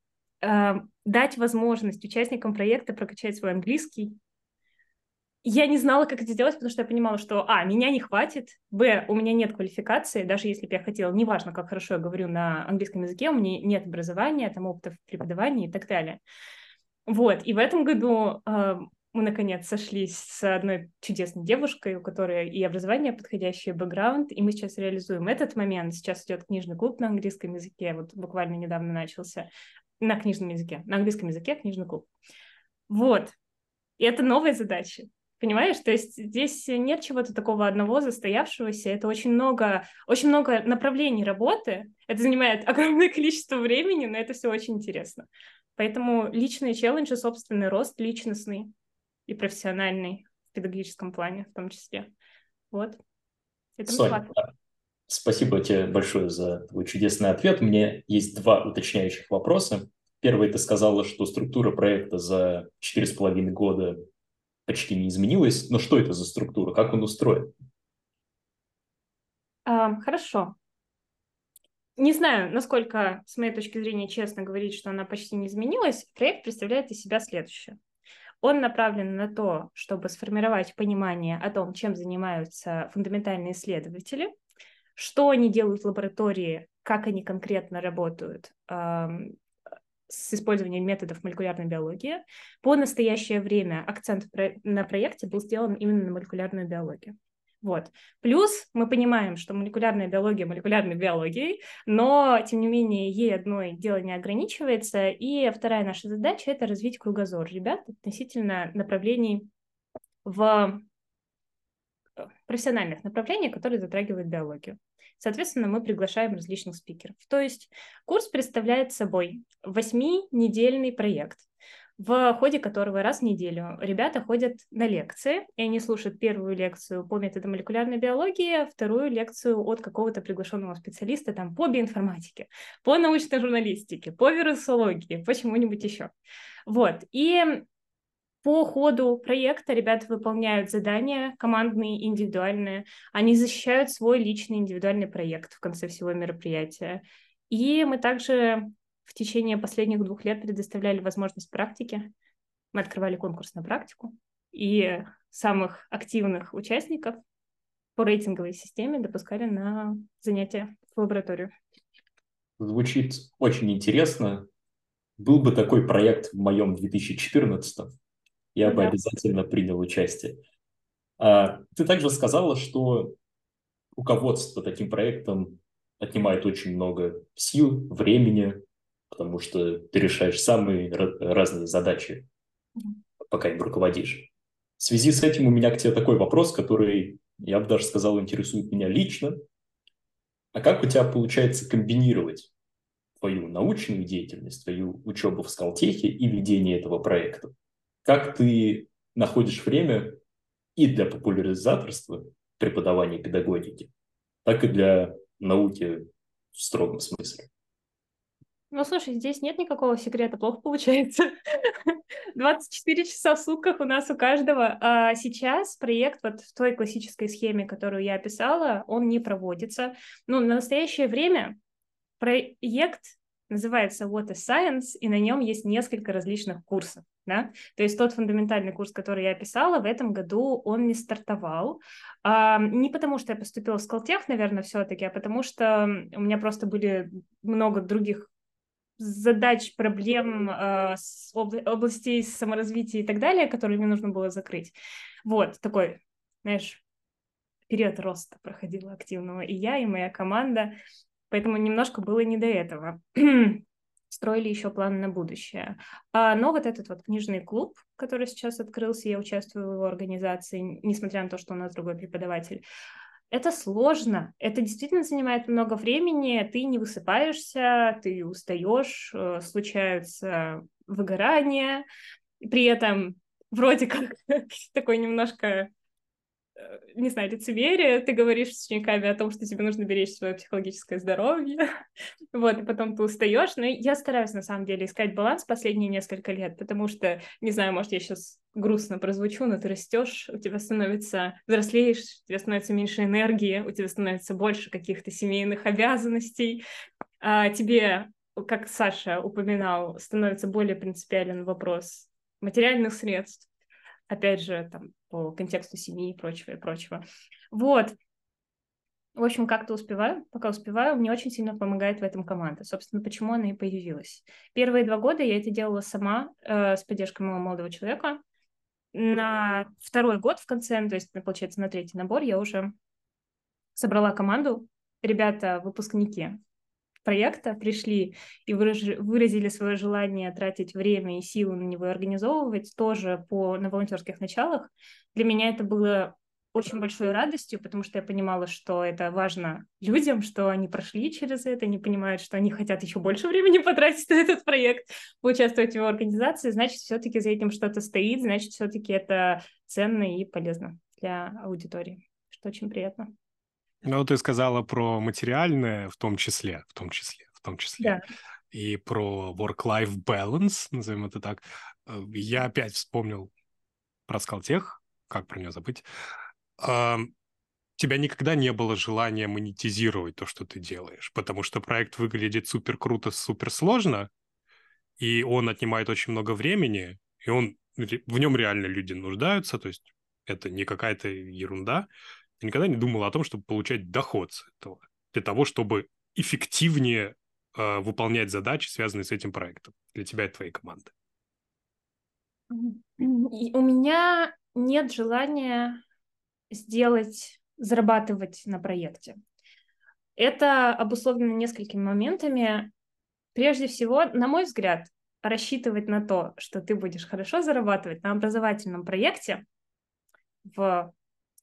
A: а, дать возможность участникам проекта прокачать свой английский, я не знала, как это сделать, потому что я понимала, что, а, меня не хватит, б, у меня нет квалификации, даже если бы я хотела, неважно, как хорошо я говорю на английском языке, у меня нет образования, там, опыта в преподавании и так далее. Вот, и в этом году э, мы, наконец, сошлись с одной чудесной девушкой, у которой и образование подходящее, и бэкграунд, и мы сейчас реализуем этот момент. Сейчас идет книжный клуб на английском языке, вот буквально недавно начался, на книжном языке, на английском языке книжный клуб. Вот, и это новые задачи. Понимаешь, то есть здесь нет чего-то такого одного застоявшегося, это очень много, очень много направлений работы, это занимает огромное количество времени, но это все очень интересно. Поэтому личные челленджи, собственный рост личностный и профессиональный в педагогическом плане в том числе. Вот.
C: Это Соня, спасибо тебе большое за твой чудесный ответ. У меня есть два уточняющих вопроса. Первый, ты сказала, что структура проекта за четыре с половиной года почти не изменилось. Но что это за структура? Как он устроен?
A: А, хорошо. Не знаю, насколько, с моей точки зрения, честно говорить, что она почти не изменилась. Проект представляет из себя следующее. Он направлен на то, чтобы сформировать понимание о том, чем занимаются фундаментальные исследователи, что они делают в лаборатории, как они конкретно работают, с использованием методов молекулярной биологии. По настоящее время акцент на проекте был сделан именно на молекулярную биологию. Вот. Плюс мы понимаем, что молекулярная биология молекулярной биологией, но, тем не менее, ей одной дело не ограничивается. И вторая наша задача – это развить кругозор ребят относительно направлений в э, профессиональных направлениях, которые затрагивают биологию. Соответственно, мы приглашаем различных спикеров. То есть курс представляет собой восьминедельный проект, в ходе которого раз в неделю ребята ходят на лекции, и они слушают первую лекцию по методу молекулярной биологии, вторую лекцию от какого-то приглашенного специалиста там, по биоинформатике, по научной журналистике, по вирусологии, по чему-нибудь еще. Вот. И по ходу проекта ребята выполняют задания командные, индивидуальные. Они защищают свой личный индивидуальный проект в конце всего мероприятия. И мы также в течение последних двух лет предоставляли возможность практики. Мы открывали конкурс на практику. И самых активных участников по рейтинговой системе допускали на занятия в лабораторию.
C: Звучит очень интересно. Был бы такой проект в моем 2014 я бы обязательно принял участие. А, ты также сказала, что руководство таким проектом отнимает очень много сил, времени, потому что ты решаешь самые разные задачи, пока им руководишь. В связи с этим у меня к тебе такой вопрос, который, я бы даже сказал, интересует меня лично. А как у тебя получается комбинировать твою научную деятельность, твою учебу в Скалтехе и ведение этого проекта? как ты находишь время и для популяризаторства преподавания педагогики, так и для науки в строгом смысле?
A: Ну, слушай, здесь нет никакого секрета, плохо получается. 24 часа в сутках у нас у каждого. А сейчас проект вот в той классической схеме, которую я описала, он не проводится. Ну, на настоящее время проект называется What is Science, и на нем есть несколько различных курсов. Да? То есть тот фундаментальный курс, который я описала, в этом году он не стартовал. А, не потому, что я поступила в Скалтех, наверное, все-таки, а потому что у меня просто были много других задач, проблем, э, с обла- областей саморазвития и так далее, которые мне нужно было закрыть. Вот, такой, знаешь, период роста проходила активного и я, и моя команда, поэтому немножко было не до этого. Строили еще планы на будущее. А, но вот этот вот книжный клуб, который сейчас открылся, я участвую в его организации, несмотря на то, что у нас другой преподаватель, это сложно, это действительно занимает много времени, ты не высыпаешься, ты устаешь, э, случаются выгорания, при этом вроде как такой немножко не знаю, лицемерие, ты говоришь с учениками о том, что тебе нужно беречь свое психологическое здоровье, вот, и потом ты устаешь, но я стараюсь, на самом деле, искать баланс последние несколько лет, потому что, не знаю, может, я сейчас грустно прозвучу, но ты растешь, у тебя становится, взрослеешь, у тебя становится меньше энергии, у тебя становится больше каких-то семейных обязанностей, а тебе, как Саша упоминал, становится более принципиален вопрос материальных средств, опять же, там, по контексту семьи и прочего, и прочего. Вот. В общем, как-то успеваю, пока успеваю, мне очень сильно помогает в этом команда. Собственно, почему она и появилась. Первые два года я это делала сама э, с поддержкой моего молодого человека. На второй год в конце, то есть, получается, на третий набор я уже собрала команду. Ребята, выпускники, проекта пришли и выразили свое желание тратить время и силы на него и организовывать тоже по, на волонтерских началах, для меня это было очень большой радостью, потому что я понимала, что это важно людям, что они прошли через это, они понимают, что они хотят еще больше времени потратить на этот проект, поучаствовать в его организации, значит, все-таки за этим что-то стоит, значит, все-таки это ценно и полезно для аудитории, что очень приятно.
B: Ну, ты сказала про материальное в том числе, в том числе, в том числе. Да. И про work-life balance, назовем это так. Э, я опять вспомнил про Скалтех, как про нее забыть. А, тебя никогда не было желания монетизировать то, что ты делаешь, потому что проект выглядит супер круто, супер сложно, и он отнимает очень много времени, и он в нем реально люди нуждаются, то есть это не какая-то ерунда. Я никогда не думал о том, чтобы получать доход с этого, для того, чтобы эффективнее э, выполнять задачи, связанные с этим проектом, для тебя и твоей команды.
A: У меня нет желания сделать, зарабатывать на проекте. Это обусловлено несколькими моментами. Прежде всего, на мой взгляд, рассчитывать на то, что ты будешь хорошо зарабатывать на образовательном проекте в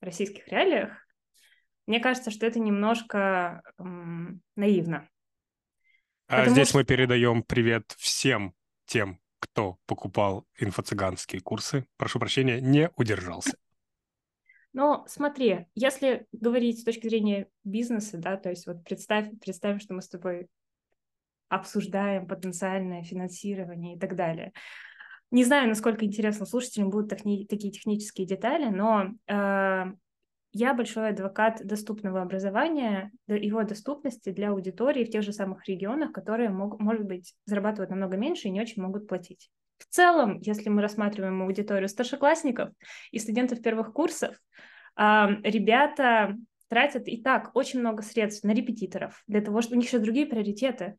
A: российских реалиях, мне кажется, что это немножко м, наивно.
B: А Потому здесь что... мы передаем привет всем тем, кто покупал инфо-цыганские курсы. Прошу прощения, не удержался.
A: Но смотри, если говорить с точки зрения бизнеса, да, то есть вот представь, представим, что мы с тобой обсуждаем потенциальное финансирование и так далее. Не знаю, насколько интересно слушателям будут техни- такие технические детали, но э, я большой адвокат доступного образования, его доступности для аудитории в тех же самых регионах, которые, могут, может быть, зарабатывают намного меньше и не очень могут платить. В целом, если мы рассматриваем аудиторию старшеклассников и студентов первых курсов, э, ребята тратят и так очень много средств на репетиторов, для того, что у них еще другие приоритеты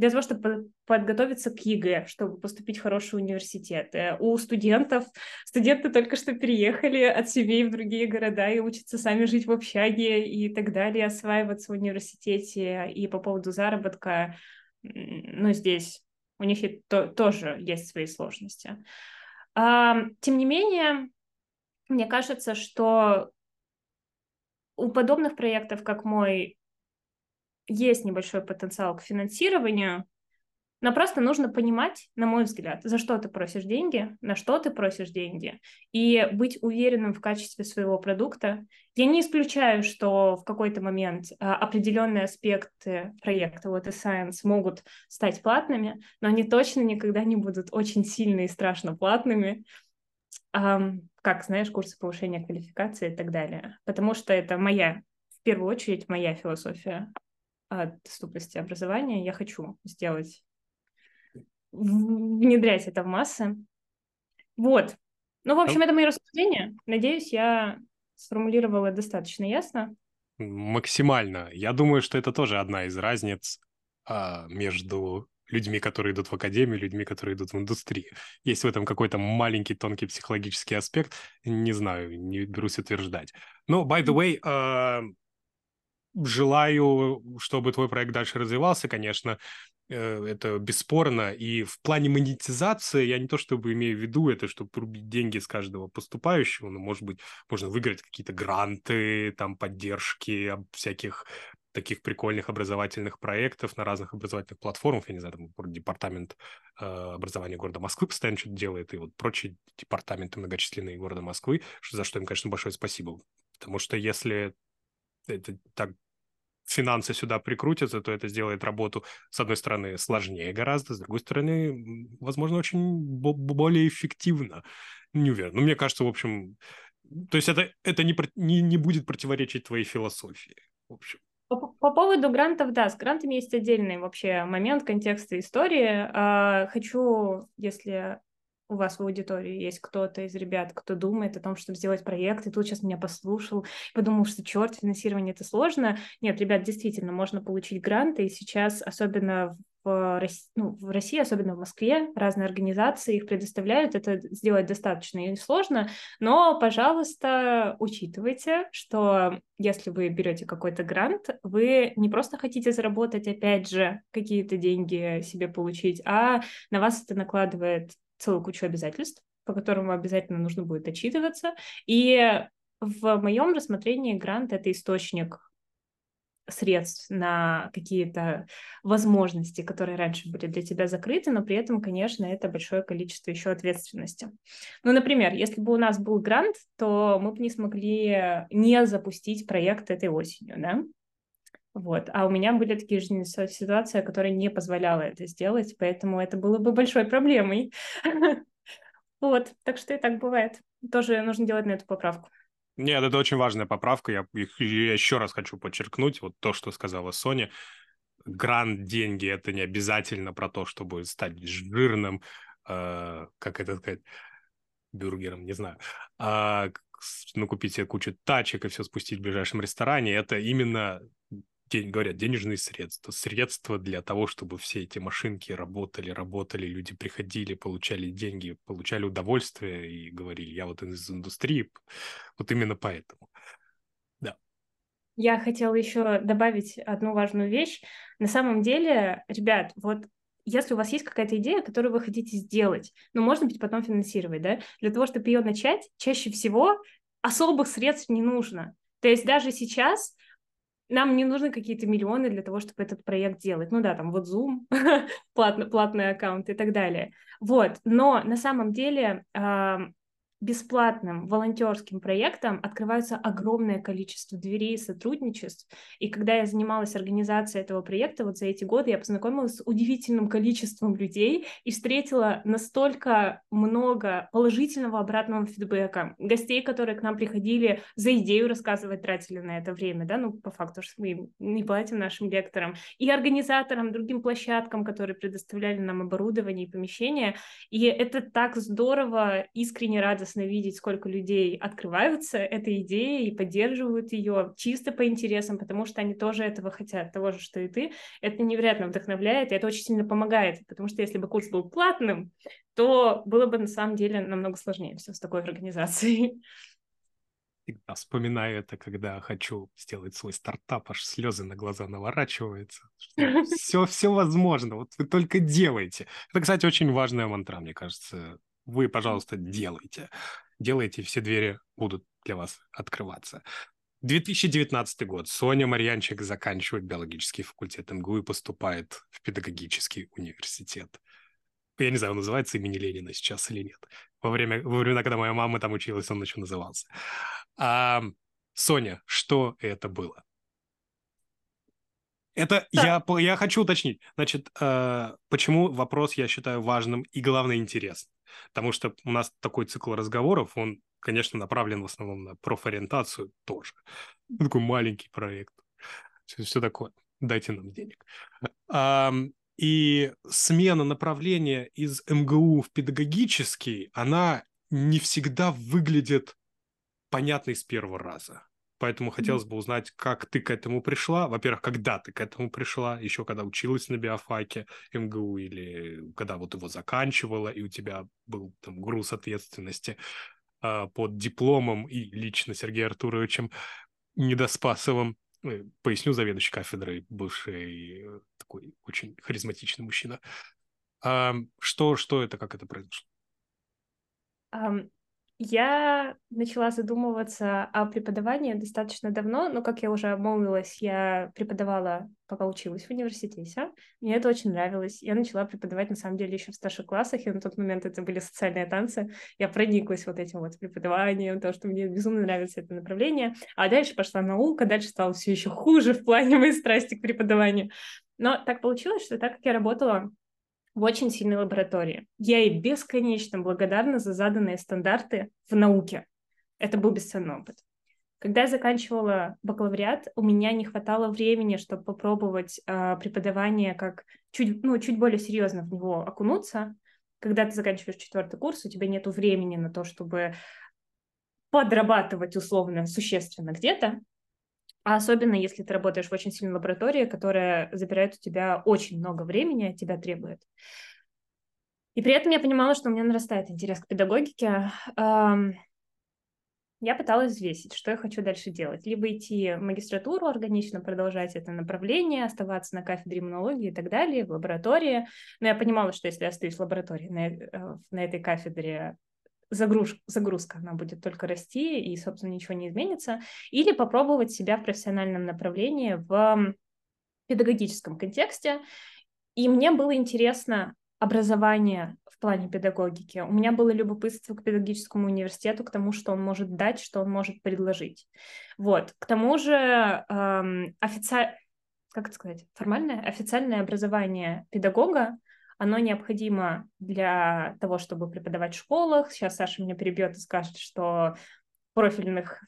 A: для того, чтобы подготовиться к ЕГЭ, чтобы поступить в хороший университет. Э, у студентов, студенты только что переехали от семей в другие города и учатся сами жить в общаге и так далее, осваиваться в университете. И по поводу заработка, ну, здесь у них и то, тоже есть свои сложности. А, тем не менее, мне кажется, что у подобных проектов, как мой, есть небольшой потенциал к финансированию, Но просто нужно понимать, на мой взгляд, за что ты просишь деньги, на что ты просишь деньги, и быть уверенным в качестве своего продукта. Я не исключаю, что в какой-то момент а, определенные аспекты проекта, вот и Science, могут стать платными, но они точно никогда не будут очень сильно и страшно платными, как, знаешь, курсы повышения квалификации и так далее. Потому что это моя, в первую очередь, моя философия доступности образования. Я хочу сделать внедрять это в массы. Вот. Ну, в общем, это мои рассуждения. Надеюсь, я сформулировала достаточно ясно.
B: Максимально. Я думаю, что это тоже одна из разниц а, между людьми, которые идут в академию, людьми, которые идут в индустрию. Есть в этом какой-то маленький тонкий психологический аспект. Не знаю, не берусь утверждать. Но, by the way, uh, желаю, чтобы твой проект дальше развивался, конечно. Э, это бесспорно. И в плане монетизации я не то чтобы имею в виду это, чтобы рубить деньги с каждого поступающего, но, может быть, можно выиграть какие-то гранты, там, поддержки всяких таких прикольных образовательных проектов на разных образовательных платформах. Я не знаю, там департамент э, образования города Москвы постоянно что-то делает, и вот прочие департаменты многочисленные города Москвы, за что им, конечно, большое спасибо. Потому что если это так финансы сюда прикрутятся, то это сделает работу, с одной стороны, сложнее гораздо, с другой стороны, возможно, очень более эффективно. Не уверен. Но мне кажется, в общем, то есть это, это не, не, не будет противоречить твоей философии, в общем.
A: По, по поводу грантов, да, с грантами есть отдельный вообще момент, контекста истории. А, хочу, если у вас в аудитории есть кто-то из ребят, кто думает о том, чтобы сделать проект, и тут сейчас меня послушал, подумал, что черт, финансирование это сложно. Нет, ребят, действительно, можно получить гранты, и сейчас, особенно в России, ну, в России, особенно в Москве, разные организации их предоставляют. Это сделать достаточно сложно, но, пожалуйста, учитывайте, что если вы берете какой-то грант, вы не просто хотите заработать, опять же, какие-то деньги себе получить, а на вас это накладывает целую кучу обязательств, по которым обязательно нужно будет отчитываться. И в моем рассмотрении грант — это источник средств на какие-то возможности, которые раньше были для тебя закрыты, но при этом, конечно, это большое количество еще ответственности. Ну, например, если бы у нас был грант, то мы бы не смогли не запустить проект этой осенью, да? Вот. А у меня были такие жизненные ситуации, которые не позволяла это сделать, поэтому это было бы большой проблемой. Вот, так что и так бывает. Тоже нужно делать на эту поправку.
B: Нет, это очень важная поправка. Я, я еще раз хочу подчеркнуть вот то, что сказала Соня. Грант деньги это не обязательно про то, чтобы стать жирным, э, как это сказать, бюргером, не знаю, а, ну, купить себе кучу тачек и все спустить в ближайшем ресторане. Это именно день, говорят, денежные средства, средства для того, чтобы все эти машинки работали, работали, люди приходили, получали деньги, получали удовольствие и говорили, я вот из индустрии, вот именно поэтому. Да.
A: Я хотела еще добавить одну важную вещь. На самом деле, ребят, вот если у вас есть какая-то идея, которую вы хотите сделать, ну, можно быть потом финансировать, да, для того, чтобы ее начать, чаще всего особых средств не нужно. То есть даже сейчас нам не нужны какие-то миллионы для того, чтобы этот проект делать. Ну да, там вот Zoom, платный, платный аккаунт и так далее. Вот, но на самом деле бесплатным волонтерским проектам открывается огромное количество дверей сотрудничеств. И когда я занималась организацией этого проекта, вот за эти годы я познакомилась с удивительным количеством людей и встретила настолько много положительного обратного фидбэка. Гостей, которые к нам приходили за идею рассказывать, тратили на это время, да, ну, по факту, что мы не платим нашим лекторам, и организаторам, другим площадкам, которые предоставляли нам оборудование и помещения. И это так здорово, искренне радостно радостно видеть, сколько людей открываются этой идеей и поддерживают ее чисто по интересам, потому что они тоже этого хотят, того же, что и ты. Это невероятно вдохновляет, и это очень сильно помогает, потому что если бы курс был платным, то было бы на самом деле намного сложнее все с такой организацией.
B: Всегда вспоминаю это, когда хочу сделать свой стартап, аж слезы на глаза наворачиваются. Все, все возможно, вот вы только делайте. Это, кстати, очень важная мантра, мне кажется, вы, пожалуйста, делайте. Делайте, все двери будут для вас открываться. 2019 год. Соня Марьянчик заканчивает биологический факультет МГУ и поступает в педагогический университет. Я не знаю, он называется имени Ленина сейчас или нет. Во, время, во времена, когда моя мама там училась, он еще назывался. А, Соня, что это было? Это я, я хочу уточнить. Значит, э, почему вопрос я считаю важным и, главное, интересным? Потому что у нас такой цикл разговоров, он, конечно, направлен в основном на профориентацию тоже. Такой маленький проект. Все, все такое. Дайте нам денег. А, и смена направления из МГУ в педагогический, она не всегда выглядит понятной с первого раза. Поэтому хотелось бы узнать, как ты к этому пришла. Во-первых, когда ты к этому пришла, еще когда училась на биофаке МГУ или когда вот его заканчивала, и у тебя был там груз ответственности э, под дипломом и лично Сергеем Артуровичем Недоспасовым. Э, поясню, заведующий кафедрой, бывший э, такой очень харизматичный мужчина. А, что, что это, как это произошло?
A: Я начала задумываться о преподавании достаточно давно, но, как я уже обмолвилась, я преподавала, пока училась в университете. Мне это очень нравилось. Я начала преподавать, на самом деле, еще в старших классах, и на тот момент это были социальные танцы. Я прониклась вот этим вот преподаванием, то, что мне безумно нравится это направление. А дальше пошла наука, дальше стало все еще хуже в плане моей страсти к преподаванию. Но так получилось, что так как я работала в очень сильной лаборатории. Я ей бесконечно благодарна за заданные стандарты в науке. Это был бесценный опыт. Когда я заканчивала бакалавриат, у меня не хватало времени, чтобы попробовать э, преподавание как чуть, ну, чуть более серьезно в него окунуться. Когда ты заканчиваешь четвертый курс, у тебя нет времени на то, чтобы подрабатывать условно существенно где-то. А особенно, если ты работаешь в очень сильной лаборатории, которая забирает у тебя очень много времени, тебя требует. И при этом я понимала, что у меня нарастает интерес к педагогике. Я пыталась взвесить, что я хочу дальше делать. Либо идти в магистратуру, органично продолжать это направление, оставаться на кафедре иммунологии и так далее, в лаборатории. Но я понимала, что если я остаюсь в лаборатории на, э, на этой кафедре загруз, загрузка, она будет только расти, и, собственно, ничего не изменится, или попробовать себя в профессиональном направлении в педагогическом контексте. И мне было интересно образование в плане педагогики. У меня было любопытство к педагогическому университету, к тому, что он может дать, что он может предложить. Вот. К тому же эм, офици... как это сказать, формальное, официальное образование педагога оно необходимо для того, чтобы преподавать в школах. Сейчас Саша меня перебьет и скажет, что профильных,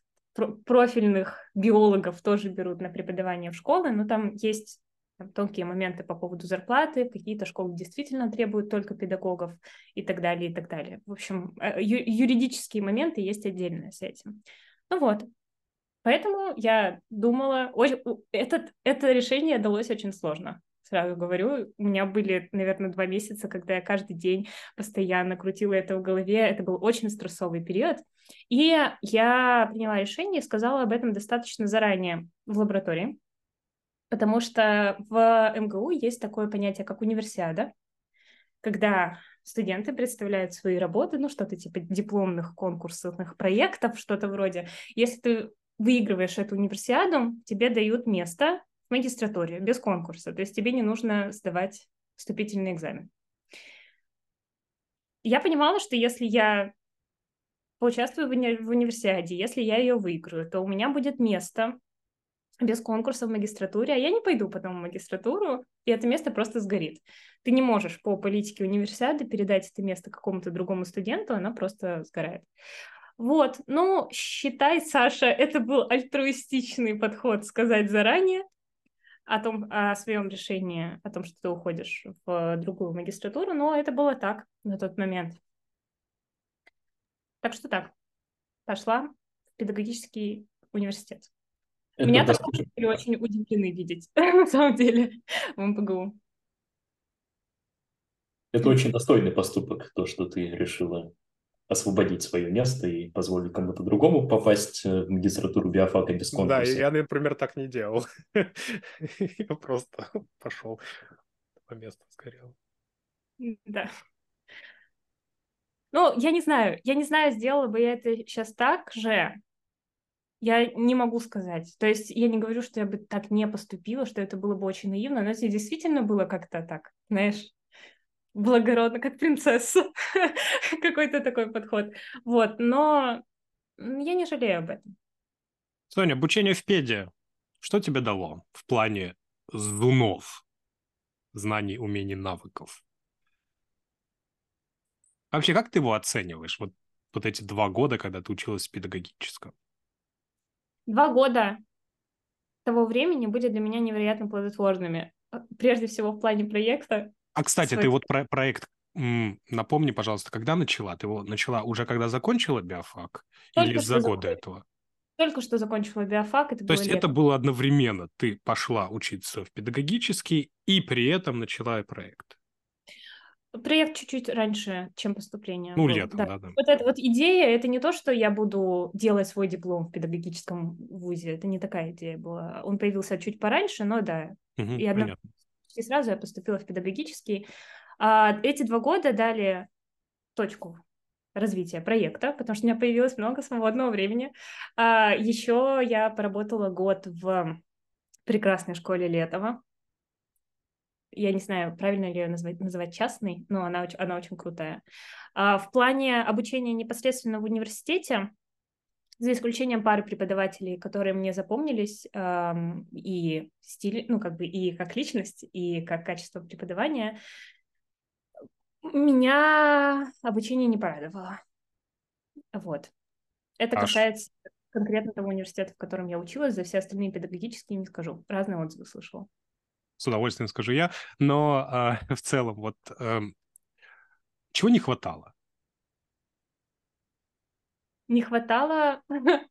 A: профильных биологов тоже берут на преподавание в школы, но там есть там, тонкие моменты по поводу зарплаты, какие-то школы действительно требуют только педагогов и так далее, и так далее. В общем, э, ю- юридические моменты есть отдельные с этим. Ну вот, поэтому я думала, этот, это решение далось очень сложно сразу говорю. У меня были, наверное, два месяца, когда я каждый день постоянно крутила это в голове. Это был очень стрессовый период. И я приняла решение и сказала об этом достаточно заранее в лаборатории, потому что в МГУ есть такое понятие, как универсиада, когда студенты представляют свои работы, ну, что-то типа дипломных конкурсных проектов, что-то вроде. Если ты выигрываешь эту универсиаду, тебе дают место магистратуре, без конкурса. То есть тебе не нужно сдавать вступительный экзамен. Я понимала, что если я поучаствую в, уни- в универсиаде, если я ее выиграю, то у меня будет место без конкурса в магистратуре, а я не пойду потом в магистратуру, и это место просто сгорит. Ты не можешь по политике универсиады передать это место какому-то другому студенту, она просто сгорает. Вот, ну, считай, Саша, это был альтруистичный подход сказать заранее, о том, о своем решении, о том, что ты уходишь в другую магистратуру, но это было так на тот момент. Так что так, пошла в педагогический университет. Это Меня тоже были очень удивлены видеть, на самом деле, в МПГУ.
C: Это очень достойный поступок, то, что ты решила освободить свое место и позволить кому-то другому попасть э, в магистратуру биофака без конкурса.
B: Да, я, например, так не делал. Я просто пошел по месту сгорел.
A: Да. Ну, я не знаю, я не знаю, сделала бы я это сейчас так же, Я не могу сказать. То есть я не говорю, что я бы так не поступила, что это было бы очень наивно, но это действительно было как-то так, знаешь, благородно, как принцесса. Какой-то такой подход. Вот, но я не жалею об этом.
B: Соня, обучение в педе, что тебе дало в плане зунов, знаний, умений, навыков? Вообще, как ты его оцениваешь, вот, вот эти два года, когда ты училась педагогическом?
A: Два года того времени были для меня невероятно плодотворными. Прежде всего в плане проекта.
B: А, кстати, Свой... ты вот про проект напомни, пожалуйста, когда начала? Ты его начала уже когда закончила биофак? Только или за год до этого?
A: Только что закончила биофак.
B: Это То есть лето. это было одновременно. Ты пошла учиться в педагогический и при этом начала и проект.
A: Проект чуть-чуть раньше, чем поступление.
B: Ну, был. летом, да. да, да.
A: Вот эта вот идея, это не то, что я буду делать свой диплом в педагогическом вузе. Это не такая идея была. Он появился чуть пораньше, но да.
B: Угу, и одно...
A: почти сразу я поступила в педагогический. А эти два года дали точку развития проекта, потому что у меня появилось много свободного времени. А еще я поработала год в прекрасной школе Летова я не знаю, правильно ли ее назвать, называть частной, но она, она очень крутая. А в плане обучения непосредственно в университете, за исключением пары преподавателей, которые мне запомнились, эм, и стиль, ну, как бы и как личность, и как качество преподавания, меня обучение не порадовало. Вот. Это Аж. касается конкретно того университета, в котором я училась, за все остальные педагогические не скажу. Разные отзывы слышала
B: с удовольствием скажу я, но э, в целом вот э, чего не хватало?
A: Не хватало...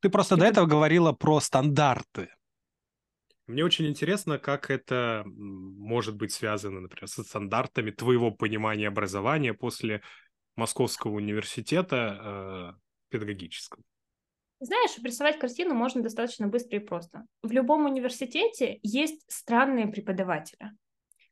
B: Ты просто до этого говорила про стандарты. Мне очень интересно, как это может быть связано, например, со стандартами твоего понимания образования после Московского университета э, педагогического.
A: Знаешь, рисовать картину можно достаточно быстро и просто. В любом университете есть странные преподаватели,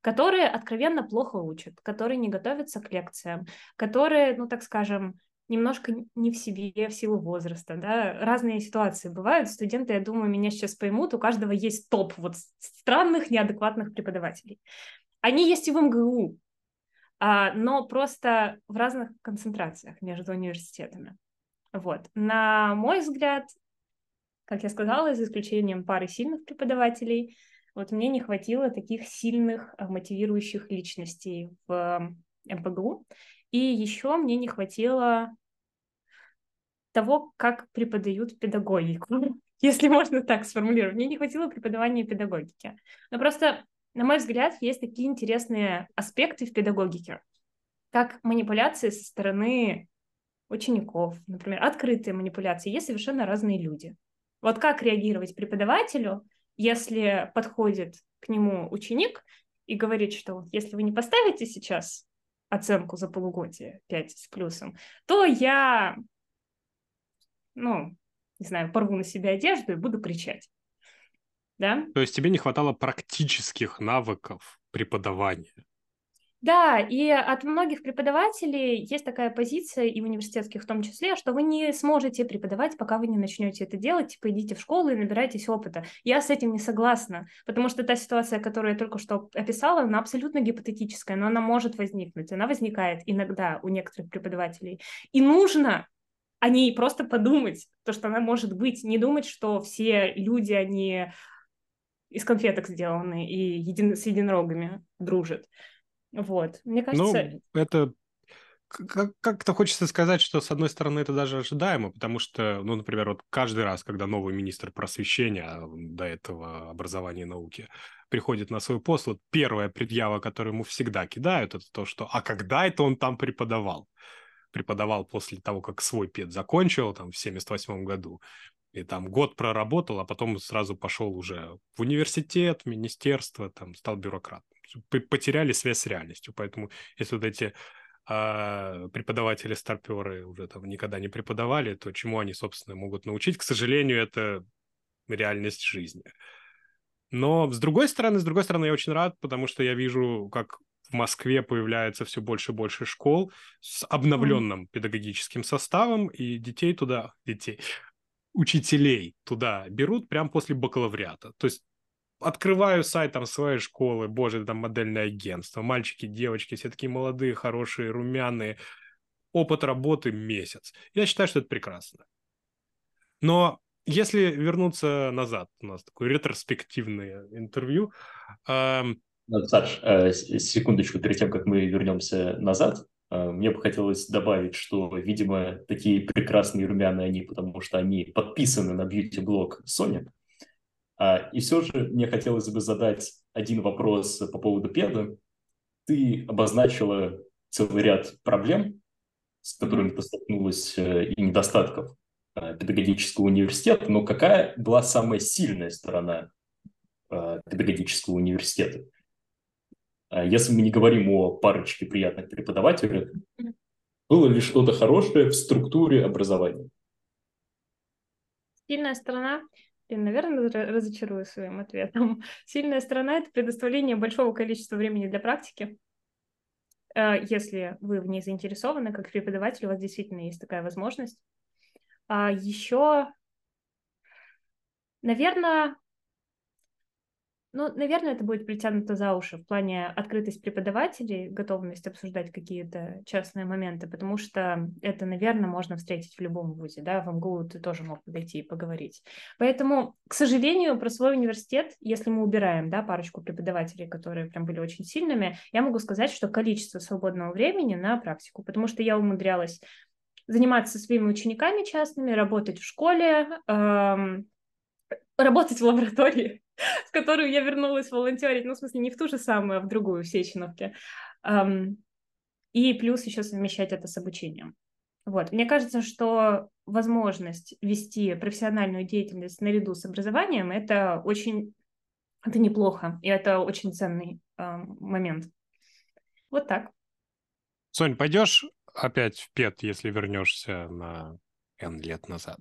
A: которые откровенно плохо учат, которые не готовятся к лекциям, которые, ну так скажем, немножко не в себе в силу возраста, да, разные ситуации бывают. Студенты, я думаю, меня сейчас поймут, у каждого есть топ вот странных, неадекватных преподавателей. Они есть и в МГУ, а, но просто в разных концентрациях между университетами. Вот. На мой взгляд, как я сказала, за исключением пары сильных преподавателей, вот мне не хватило таких сильных а, мотивирующих личностей в МПГУ. И еще мне не хватило того, как преподают педагогику, если можно так сформулировать. Мне не хватило преподавания педагогики. Но просто, на мой взгляд, есть такие интересные аспекты в педагогике, как манипуляции со стороны учеников, например, открытые манипуляции, есть совершенно разные люди. Вот как реагировать преподавателю, если подходит к нему ученик и говорит, что если вы не поставите сейчас оценку за полугодие 5 с плюсом, то я, ну, не знаю, порву на себе одежду и буду кричать. Да?
B: То есть тебе не хватало практических навыков преподавания?
A: Да, и от многих преподавателей есть такая позиция, и университетских в том числе, что вы не сможете преподавать, пока вы не начнете это делать, типа идите в школу и набирайтесь опыта. Я с этим не согласна, потому что та ситуация, которую я только что описала, она абсолютно гипотетическая, но она может возникнуть, она возникает иногда у некоторых преподавателей. И нужно о ней просто подумать, то, что она может быть, не думать, что все люди, они из конфеток сделаны и един... с единорогами дружат. Вот, мне кажется...
B: Ну, это как-то хочется сказать, что, с одной стороны, это даже ожидаемо, потому что, ну, например, вот каждый раз, когда новый министр просвещения, а до этого образования и науки, приходит на свой пост, вот первая предъява, которую ему всегда кидают, это то, что «а когда это он там преподавал?» Преподавал после того, как свой пед закончил, там, в 78 году, и там год проработал, а потом сразу пошел уже в университет, в министерство, там, стал бюрократом потеряли связь с реальностью. Поэтому если вот эти а преподаватели-старперы уже там никогда не преподавали, то чему они, собственно, могут научить? К сожалению, это реальность жизни. Но с другой стороны, с другой стороны, я очень рад, потому что я вижу, как в Москве появляется все больше и больше школ с обновленным mm. педагогическим составом, и детей туда, детей, учителей туда берут прямо после бакалавриата. То есть открываю сайт там своей школы, боже, там модельное агентство, мальчики, девочки, все такие молодые, хорошие, румяные, опыт работы месяц. Я считаю, что это прекрасно. Но если вернуться назад, у нас такое ретроспективное интервью.
C: Эм... Саш, э, секундочку, перед тем, как мы вернемся назад, э, мне бы хотелось добавить, что, видимо, такие прекрасные румяные они, потому что они подписаны на бьюти-блог Sony. А, и все же мне хотелось бы задать один вопрос по поводу педа. Ты обозначила целый ряд проблем, с которыми ты столкнулась, э, и недостатков э, педагогического университета, но какая была самая сильная сторона э, педагогического университета? Если мы не говорим о парочке приятных преподавателей, было ли что-то хорошее в структуре образования?
A: Сильная сторона я, наверное, разочарую своим ответом. Сильная сторона — это предоставление большого количества времени для практики. Э, если вы в ней заинтересованы, как преподаватель, у вас действительно есть такая возможность. А еще, наверное, ну, наверное, это будет притянуто за уши в плане открытость преподавателей, готовность обсуждать какие-то частные моменты, потому что это, наверное, можно встретить в любом вузе, да, в МГУ ты тоже мог подойти и поговорить. Поэтому, к сожалению, про свой университет, если мы убираем, да, парочку преподавателей, которые прям были очень сильными, я могу сказать, что количество свободного времени на практику, потому что я умудрялась заниматься своими учениками частными, работать в школе, эм, работать в лаборатории, в которую я вернулась волонтерить, ну, в смысле, не в ту же самую, а в другую, в Сеченовке. И плюс еще совмещать это с обучением. Вот. Мне кажется, что возможность вести профессиональную деятельность наряду с образованием – это очень, это неплохо, и это очень ценный э, момент. Вот так.
B: Сонь, пойдешь опять в ПЕТ, если вернешься на N лет назад?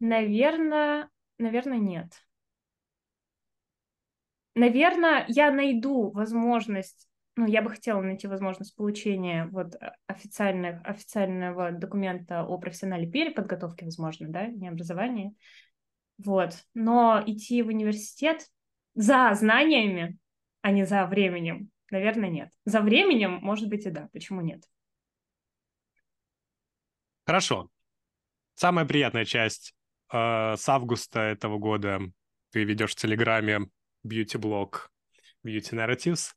A: Наверное, наверное, нет. Наверное, я найду возможность, ну, я бы хотела найти возможность получения вот официальных, официального документа о профессиональной переподготовке, возможно, да, не образовании. Вот. Но идти в университет за знаниями, а не за временем, наверное, нет. За временем, может быть, и да. Почему нет?
B: Хорошо. Самая приятная часть э, с августа этого года ты ведешь в Телеграме бьюти-блог Beauty Narratives.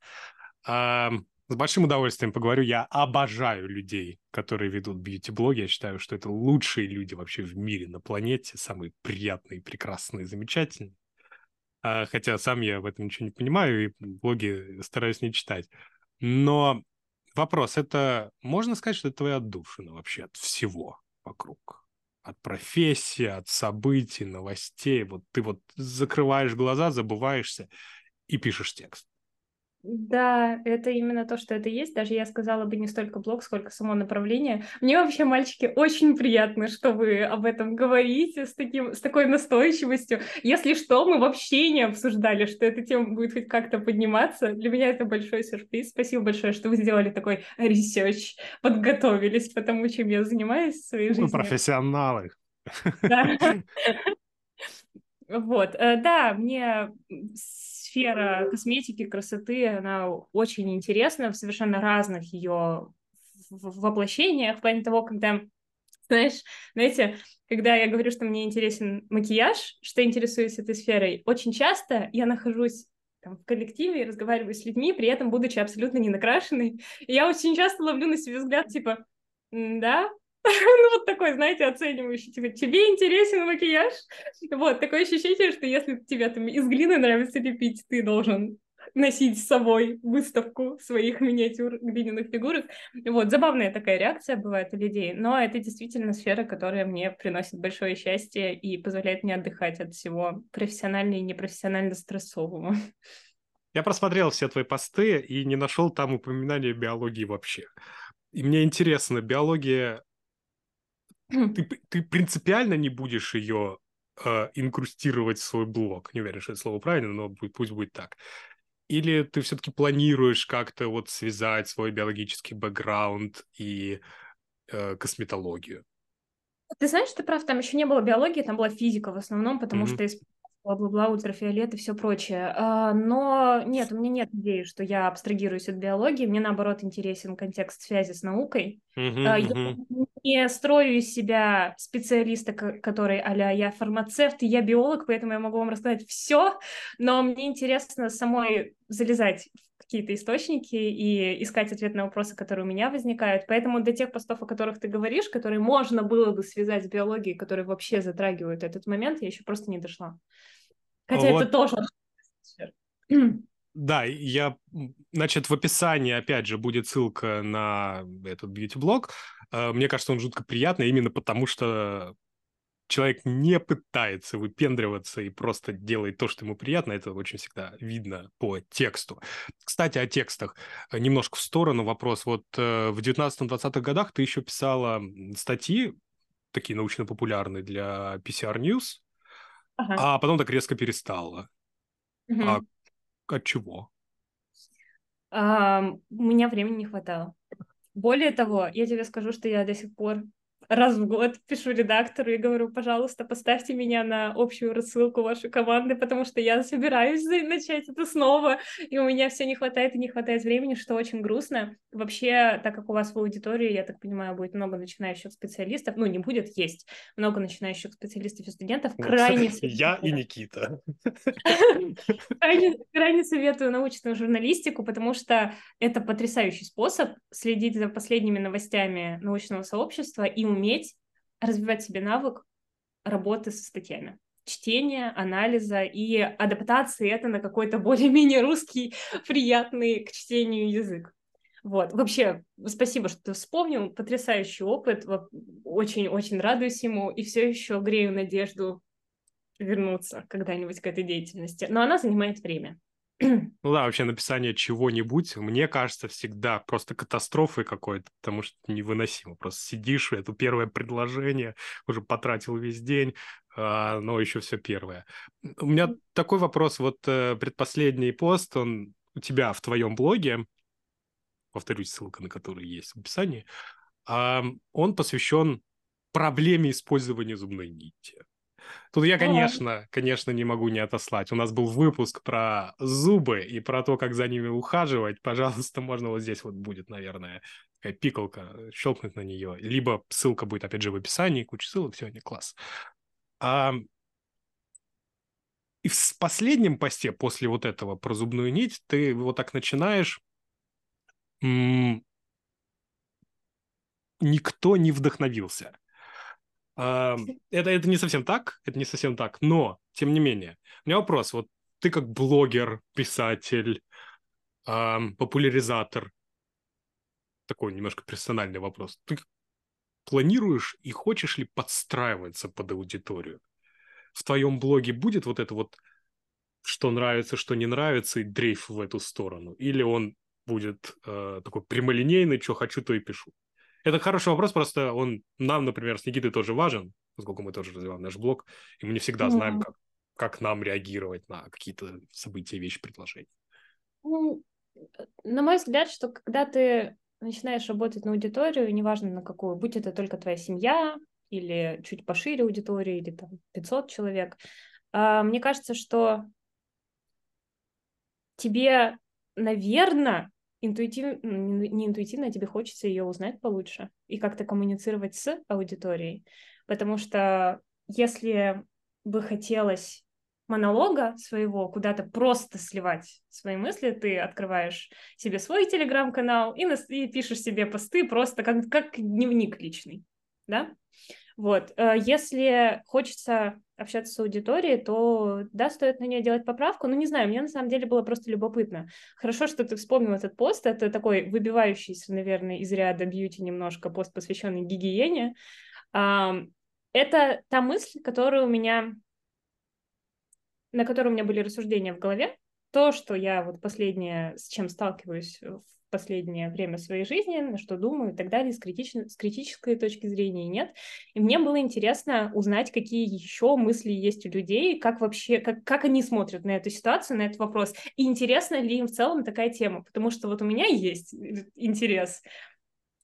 B: Э, с большим удовольствием поговорю. Я обожаю людей, которые ведут бьюти-блоги. Я считаю, что это лучшие люди вообще в мире, на планете. Самые приятные, прекрасные, замечательные. Э, хотя сам я в этом ничего не понимаю и блоги стараюсь не читать. Но вопрос, это можно сказать, что это твоя отдушина вообще от всего вокруг? От профессии, от событий, новостей. Вот ты вот закрываешь глаза, забываешься и пишешь текст.
A: Да, это именно то, что это есть. Даже я сказала бы не столько блог, сколько само направление. Мне вообще, мальчики, очень приятно, что вы об этом говорите с, таким, с такой настойчивостью. Если что, мы вообще не обсуждали, что эта тема будет хоть как-то подниматься. Для меня это большой сюрприз. Спасибо большое, что вы сделали такой research, подготовились по тому, чем я занимаюсь в своей жизни. Мы
B: профессионалы.
A: Да. Вот, э, да, мне сфера косметики, красоты, она очень интересна в совершенно разных ее воплощениях, в плане того, когда знаешь, знаете, когда я говорю, что мне интересен макияж, что интересуюсь этой сферой, очень часто я нахожусь там, в коллективе и разговариваю с людьми, при этом будучи абсолютно не накрашенной. И я очень часто ловлю на себе взгляд, типа, да, ну, вот такой, знаете, оценивающий, типа, тебе интересен макияж? Вот, такое ощущение, что если тебе там из глины нравится лепить, ты должен носить с собой выставку своих миниатюр глиняных фигурок. Вот, забавная такая реакция бывает у людей, но это действительно сфера, которая мне приносит большое счастье и позволяет мне отдыхать от всего профессионально и непрофессионально стрессового.
B: Я просмотрел все твои посты и не нашел там упоминания биологии вообще. И мне интересно, биология ты, ты принципиально не будешь ее э, инкрустировать в свой блог. Не уверен, что это слово правильно, но будет, пусть будет так. Или ты все-таки планируешь как-то вот связать свой биологический бэкграунд и э, косметологию.
A: Ты знаешь, ты прав, там еще не было биологии, там была физика в основном, потому mm-hmm. что бла-бла-бла, ультрафиолет и все прочее. А, но нет, у меня нет идеи, что я абстрагируюсь от биологии. Мне, наоборот, интересен контекст связи с наукой.
B: Uh-huh,
A: я
B: uh-huh.
A: не строю из себя специалиста, который а я фармацевт, и я биолог, поэтому я могу вам рассказать все, но мне интересно самой залезать в какие-то источники и искать ответ на вопросы, которые у меня возникают. Поэтому для тех постов, о которых ты говоришь, которые можно было бы связать с биологией, которые вообще затрагивают этот момент, я еще просто не дошла. Хотя вот. это тоже...
B: Да, я, значит, в описании, опять же, будет ссылка на этот бьюти-блог. Э, мне кажется, он жутко приятный именно потому, что человек не пытается выпендриваться и просто делает то, что ему приятно, это очень всегда видно по тексту. Кстати, о текстах. Немножко в сторону вопрос. Вот э, в 19-20-х годах ты еще писала статьи, такие научно-популярные для PCR News, ага. а потом так резко перестала. Угу. А от чего?
A: А, у меня времени не хватало. Более того, я тебе скажу, что я до сих пор раз в год пишу редактору и говорю, пожалуйста, поставьте меня на общую рассылку вашей команды, потому что я собираюсь начать это снова, и у меня все не хватает и не хватает времени, что очень грустно. Вообще, так как у вас в аудитории, я так понимаю, будет много начинающих специалистов, ну, не будет, есть много начинающих специалистов и студентов, крайне...
B: Я и Никита.
A: Крайне советую научную журналистику, потому что это потрясающий способ следить за последними новостями научного сообщества и уметь развивать себе навык работы со статьями. Чтения, анализа и адаптации это на какой-то более-менее русский, приятный к чтению язык. Вот, вообще, спасибо, что ты вспомнил, потрясающий опыт, очень-очень радуюсь ему. И все еще грею надежду вернуться когда-нибудь к этой деятельности, но она занимает время.
B: Ну да, вообще написание чего-нибудь, мне кажется, всегда просто катастрофой какой-то, потому что невыносимо. Просто сидишь, это первое предложение, уже потратил весь день, а, но еще все первое. У меня такой вопрос, вот э, предпоследний пост, он у тебя в твоем блоге, повторюсь, ссылка на который есть в описании, он посвящен проблеме использования зубной нити. Тут я, конечно, конечно, не могу не отослать. У нас был выпуск про зубы и про то, как за ними ухаживать. Пожалуйста, можно вот здесь вот будет, наверное, такая пикалка, щелкнуть на нее. Либо ссылка будет, опять же, в описании, куча ссылок, сегодня класс. А... И в последнем посте после вот этого про зубную нить ты вот так начинаешь никто не вдохновился. Это, это не совсем так, это не совсем так, но, тем не менее, у меня вопрос, вот ты как блогер, писатель, популяризатор, такой немножко персональный вопрос, ты планируешь и хочешь ли подстраиваться под аудиторию? В твоем блоге будет вот это вот, что нравится, что не нравится, и дрейф в эту сторону? Или он будет э, такой прямолинейный, что хочу, то и пишу? Это хороший вопрос, просто он нам, например, с Никитой тоже важен, поскольку мы тоже развиваем наш блог, и мы не всегда mm-hmm. знаем, как, как нам реагировать на какие-то события, вещи, предложения.
A: Ну, на мой взгляд, что когда ты начинаешь работать на аудиторию, неважно на какую, будь это только твоя семья или чуть пошире аудитория, или там 500 человек, а, мне кажется, что тебе, наверное, интуитивно, не интуитивно, а тебе хочется ее узнать получше и как-то коммуницировать с аудиторией. Потому что если бы хотелось монолога своего куда-то просто сливать свои мысли, ты открываешь себе свой телеграм-канал и, и пишешь себе посты просто как, как дневник личный, да? Вот, э, если хочется общаться с аудиторией, то да, стоит на нее делать поправку. Ну, не знаю, мне на самом деле было просто любопытно. Хорошо, что ты вспомнил этот пост. Это такой выбивающийся, наверное, из ряда бьюти немножко пост, посвященный гигиене. Это та мысль, которая у меня, на которой у меня были рассуждения в голове. То, что я вот последнее, с чем сталкиваюсь в последнее время своей жизни, на что думаю и так далее, с, критично, с критической точки зрения нет. И мне было интересно узнать, какие еще мысли есть у людей, как вообще, как, как они смотрят на эту ситуацию, на этот вопрос. И интересна ли им в целом такая тема, потому что вот у меня есть интерес.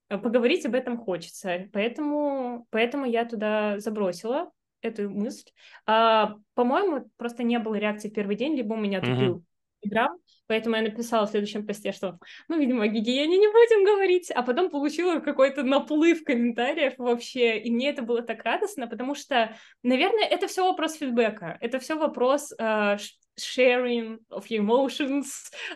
A: поговорить об этом хочется. Поэтому, поэтому я туда забросила эту мысль. А, по-моему, просто не было реакции в первый день, либо у меня тупил Телеграм, поэтому я написала в следующем посте, что, ну, видимо, о гигиене не будем говорить, а потом получила какой-то наплыв комментариев вообще, и мне это было так радостно, потому что, наверное, это все вопрос фидбэка, это все вопрос uh, sharing of emotions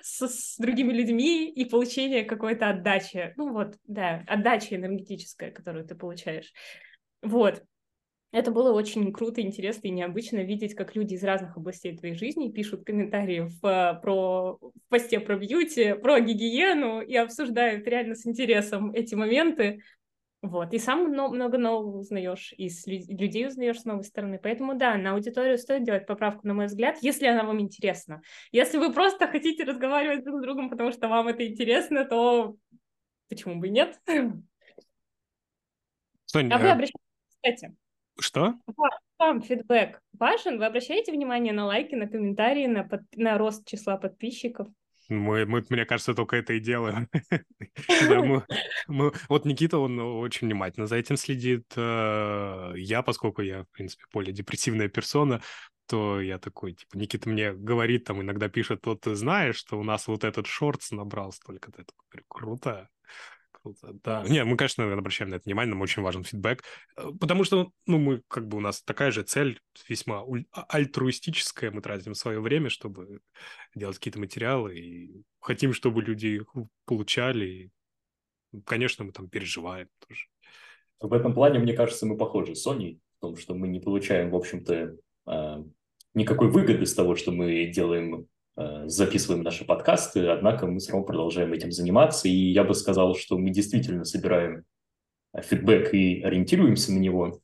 A: с, с другими людьми и получение какой-то отдачи, ну вот, да, отдачи энергетическая, которую ты получаешь. Вот, это было очень круто, интересно и необычно видеть, как люди из разных областей твоей жизни пишут комментарии в, э, про, в посте про бьюти, про гигиену и обсуждают реально с интересом эти моменты. Вот, и сам много нового узнаешь, и людей узнаешь с новой стороны. Поэтому да, на аудиторию стоит делать поправку, на мой взгляд, если она вам интересна. Если вы просто хотите разговаривать друг с другом, потому что вам это интересно, то почему бы и нет?
B: Соня,
A: а вы обращаетесь, кстати,
B: что?
A: Вам фидбэк важен? Вы обращаете внимание на лайки, на комментарии, на, под... на рост числа подписчиков?
B: Мы, мы, мне кажется, только это и делаем. вот Никита, он очень внимательно за этим следит. Э, я, поскольку я, в принципе, более депрессивная персона, то я такой, типа, Никита мне говорит, там иногда пишет, вот ты знаешь, что у нас вот этот шортс набрал столько-то. Я такой, круто. Круто, да. Не, мы, конечно, обращаем на это внимание, нам очень важен фидбэк, э, потому что, ну, мы, как бы, у нас такая же цель, весьма а, альтруистическая, мы тратим свое время, чтобы делать какие-то материалы, и хотим, чтобы люди получали, и, конечно, мы там переживаем тоже.
C: В этом плане, мне кажется, мы похожи с Соней, в том, что мы не получаем, в общем-то, а, никакой выгоды с того, что мы делаем Э, записываем наши подкасты, однако мы все равно продолжаем этим заниматься, и я бы сказал, что мы действительно собираем э, фидбэк и ориентируемся на него.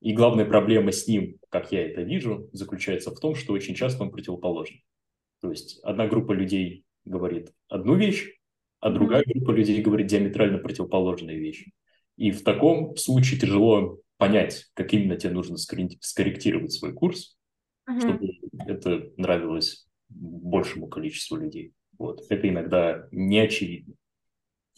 C: И главная проблема с ним, как я это вижу, заключается в том, что очень часто он противоположен. То есть одна группа людей говорит одну вещь, а другая группа людей говорит диаметрально противоположные вещи. И в таком случае тяжело понять, как именно тебе нужно скорректировать свой курс, uh-huh. чтобы это нравилось большему количеству людей. Вот. Это иногда не очевидно.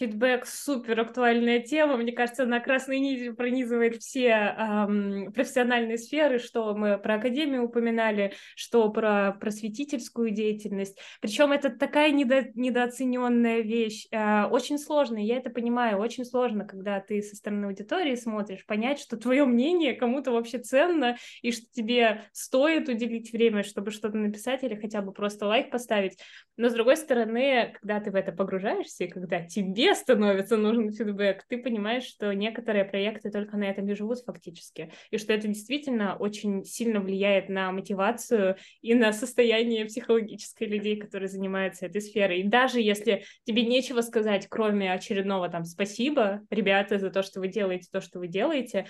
A: Фидбэк супер актуальная тема. Мне кажется, она красной нитью пронизывает все эм, профессиональные сферы, что мы про академию упоминали, что про просветительскую деятельность. Причем это такая недо, недооцененная вещь, э, очень сложная. Я это понимаю, очень сложно, когда ты со стороны аудитории смотришь, понять, что твое мнение кому-то вообще ценно и что тебе стоит уделить время, чтобы что-то написать или хотя бы просто лайк поставить. Но с другой стороны, когда ты в это погружаешься и когда тебе становится нужен фидбэк, ты понимаешь, что некоторые проекты только на этом и живут фактически, и что это действительно очень сильно влияет на мотивацию и на состояние психологическое людей, которые занимаются этой сферой. И даже если тебе нечего сказать, кроме очередного там «спасибо, ребята, за то, что вы делаете то, что вы делаете»,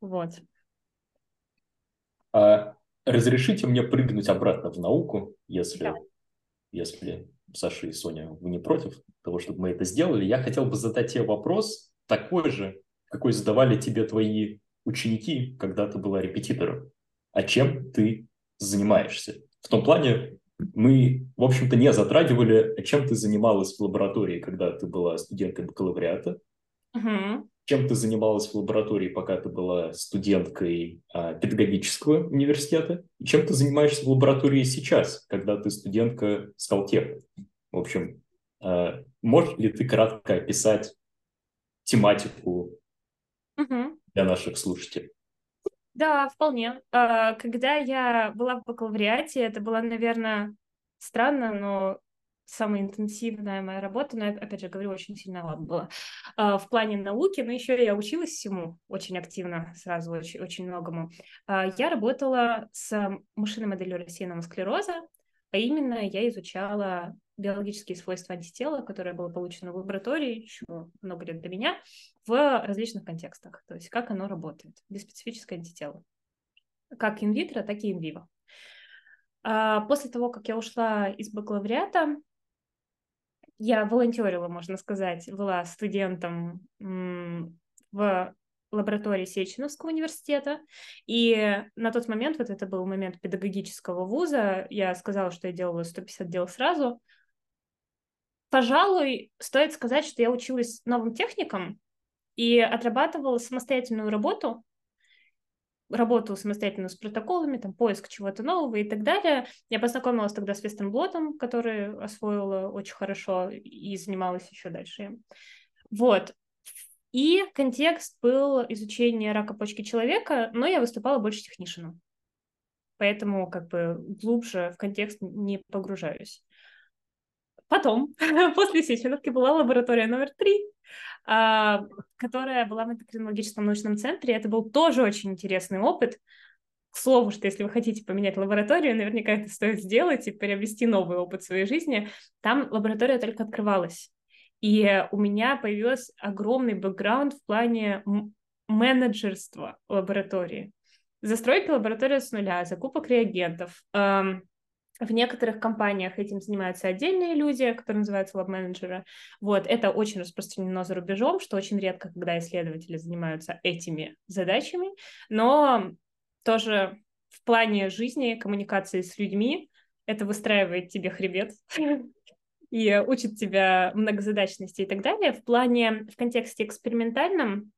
A: вот.
C: А разрешите мне прыгнуть обратно в науку, если, да. Если Саша и Соня, вы не против того, чтобы мы это сделали, я хотел бы задать тебе вопрос такой же, какой задавали тебе твои ученики, когда ты была репетитором. А чем ты занимаешься? В том плане, мы, в общем-то, не затрагивали, чем ты занималась в лаборатории, когда ты была студенткой бакалавриата.
A: Uh-huh
C: чем ты занималась в лаборатории, пока ты была студенткой а, педагогического университета, и чем ты занимаешься в лаборатории сейчас, когда ты студентка Скалтеха. В общем, а, можешь ли ты кратко описать тематику
A: угу.
C: для наших слушателей?
A: Да, вполне. А, когда я была в бакалавриате, это было, наверное, странно, но самая интенсивная моя работа, но, опять же, говорю, очень сильно была а, в плане науки, но еще я училась всему очень активно, сразу очень, очень многому. А, я работала с машинной моделью рассеянного склероза, а именно я изучала биологические свойства антитела, которое было получено в лаборатории еще много лет до меня, в различных контекстах, то есть как оно работает, биспецифическое антитело, как инвитро, так и инвиво. После того, как я ушла из бакалавриата, я волонтерила, можно сказать, была студентом в лаборатории Сеченовского университета, и на тот момент, вот это был момент педагогического вуза, я сказала, что я делала 150 дел сразу, пожалуй, стоит сказать, что я училась новым техникам и отрабатывала самостоятельную работу, работу самостоятельно с протоколами, там, поиск чего-то нового и так далее. Я познакомилась тогда с Вестернблотом, который освоила очень хорошо и занималась еще дальше. Вот. И контекст был изучение рака почки человека, но я выступала больше технишином. Поэтому как бы глубже в контекст не погружаюсь. Потом, после Сеченовки, была лаборатория номер три, а, которая была в эндокринологическом научном центре. Это был тоже очень интересный опыт. К слову, что если вы хотите поменять лабораторию, наверняка это стоит сделать и приобрести новый опыт в своей жизни. Там лаборатория только открывалась. И у меня появился огромный бэкграунд в плане менеджерства лаборатории. Застройки лаборатории с нуля, закупок реагентов, в некоторых компаниях этим занимаются отдельные люди, которые называются лаб-менеджеры. Вот, это очень распространено за рубежом, что очень редко, когда исследователи занимаются этими задачами, но тоже в плане жизни, коммуникации с людьми, это выстраивает тебе хребет и учит тебя многозадачности и так далее. В плане, в контексте экспериментальном,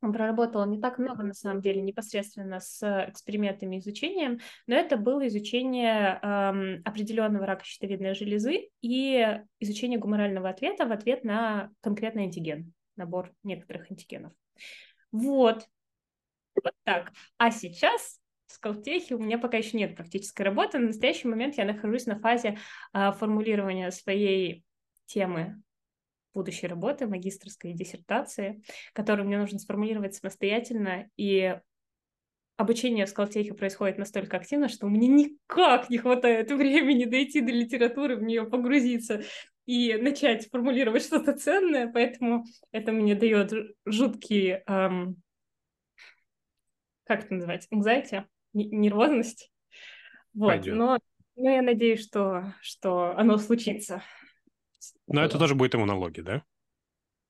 A: проработала не так много, на самом деле, непосредственно с экспериментами и изучением, но это было изучение эм, определенного рака щитовидной железы и изучение гуморального ответа в ответ на конкретный антиген, набор некоторых антигенов. Вот. Вот так. А сейчас в Скалтехе у меня пока еще нет практической работы. На настоящий момент я нахожусь на фазе э, формулирования своей темы будущей работы, магистрской диссертации, которую мне нужно сформулировать самостоятельно, и обучение в Скалтехе происходит настолько активно, что мне никак не хватает времени дойти до литературы, в нее погрузиться и начать формулировать что-то ценное, поэтому это мне дает жуткий, эм, как это называть, anxiety, нервозность. Вот, но, но я надеюсь, что, что оно случится.
B: Но это тоже будет иммунология, да?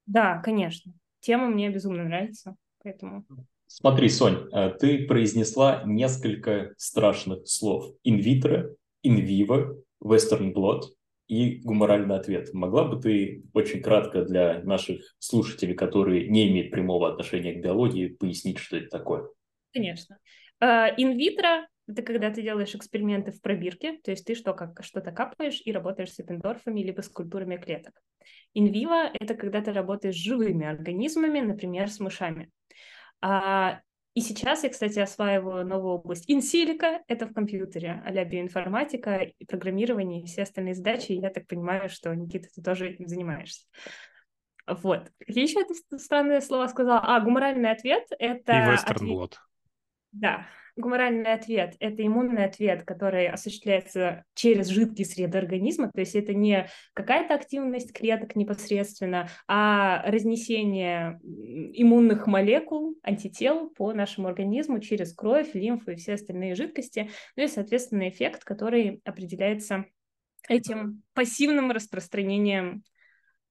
A: Да, конечно. Тема мне безумно нравится, поэтому...
C: Смотри, Сонь, э, ты произнесла несколько страшных слов. Инвитро, инвиво, вестерн блот и гуморальный ответ. Могла бы ты очень кратко для наших слушателей, которые не имеют прямого отношения к биологии, пояснить, что это такое?
A: Конечно. Инвитро это когда ты делаешь эксперименты в пробирке, то есть ты что, как, что-то капаешь и работаешь с эпендорфами либо с культурами клеток. Инвиво – это когда ты работаешь с живыми организмами, например, с мышами. А, и сейчас я, кстати, осваиваю новую область инсилика, это в компьютере, а биоинформатика, и программирование и все остальные задачи. Я так понимаю, что, Никита, ты тоже этим занимаешься. Вот. Какие еще ты странные слова сказала? А, гуморальный ответ – это...
B: И вестерн ответ...
A: Да, гуморальный ответ – это иммунный ответ, который осуществляется через жидкие среды организма, то есть это не какая-то активность клеток непосредственно, а разнесение иммунных молекул, антител по нашему организму через кровь, лимфу и все остальные жидкости, ну и, соответственно, эффект, который определяется этим пассивным распространением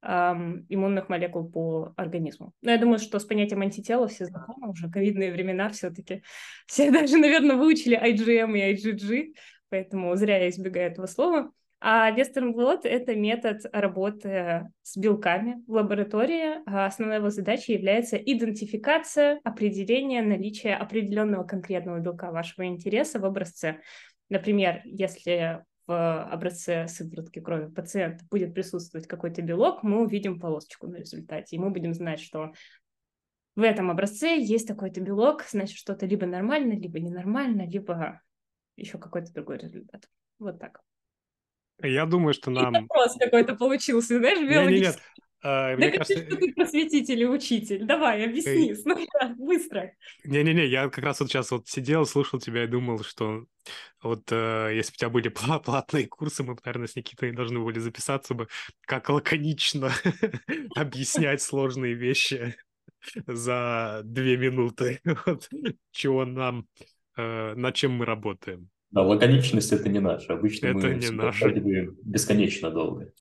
A: иммунных молекул по организму. Но я думаю, что с понятием антитела все знакомы уже, ковидные времена все-таки. Все даже, наверное, выучили IgM и IgG, поэтому зря я избегаю этого слова. А Western Blot — это метод работы с белками в лаборатории. А основной его задачей является идентификация, определение наличия определенного конкретного белка вашего интереса в образце. Например, если в образце сыворотки крови пациента будет присутствовать какой-то белок, мы увидим полосочку на результате, и мы будем знать, что в этом образце есть такой-то белок, значит, что-то либо нормально, либо ненормально, либо еще какой-то другой результат. Вот так.
B: Я думаю, что нам... И
A: вопрос какой-то получился, знаешь, биологический. Нет, нет, нет. Uh, мне кажется... что ты просветитель и учитель. Давай, объясни, ну, быстро.
B: Не-не-не, я как раз вот сейчас вот сидел, слушал тебя и думал, что вот э, если бы у тебя были платные курсы, мы бы, наверное, с Никитой должны были записаться бы, как лаконично объяснять сложные вещи за две минуты. Вот, чего нам, э, над чем мы работаем.
C: Да, лаконичность это не наша. Обычно
B: это
C: мы
B: не наше.
C: бесконечно долго.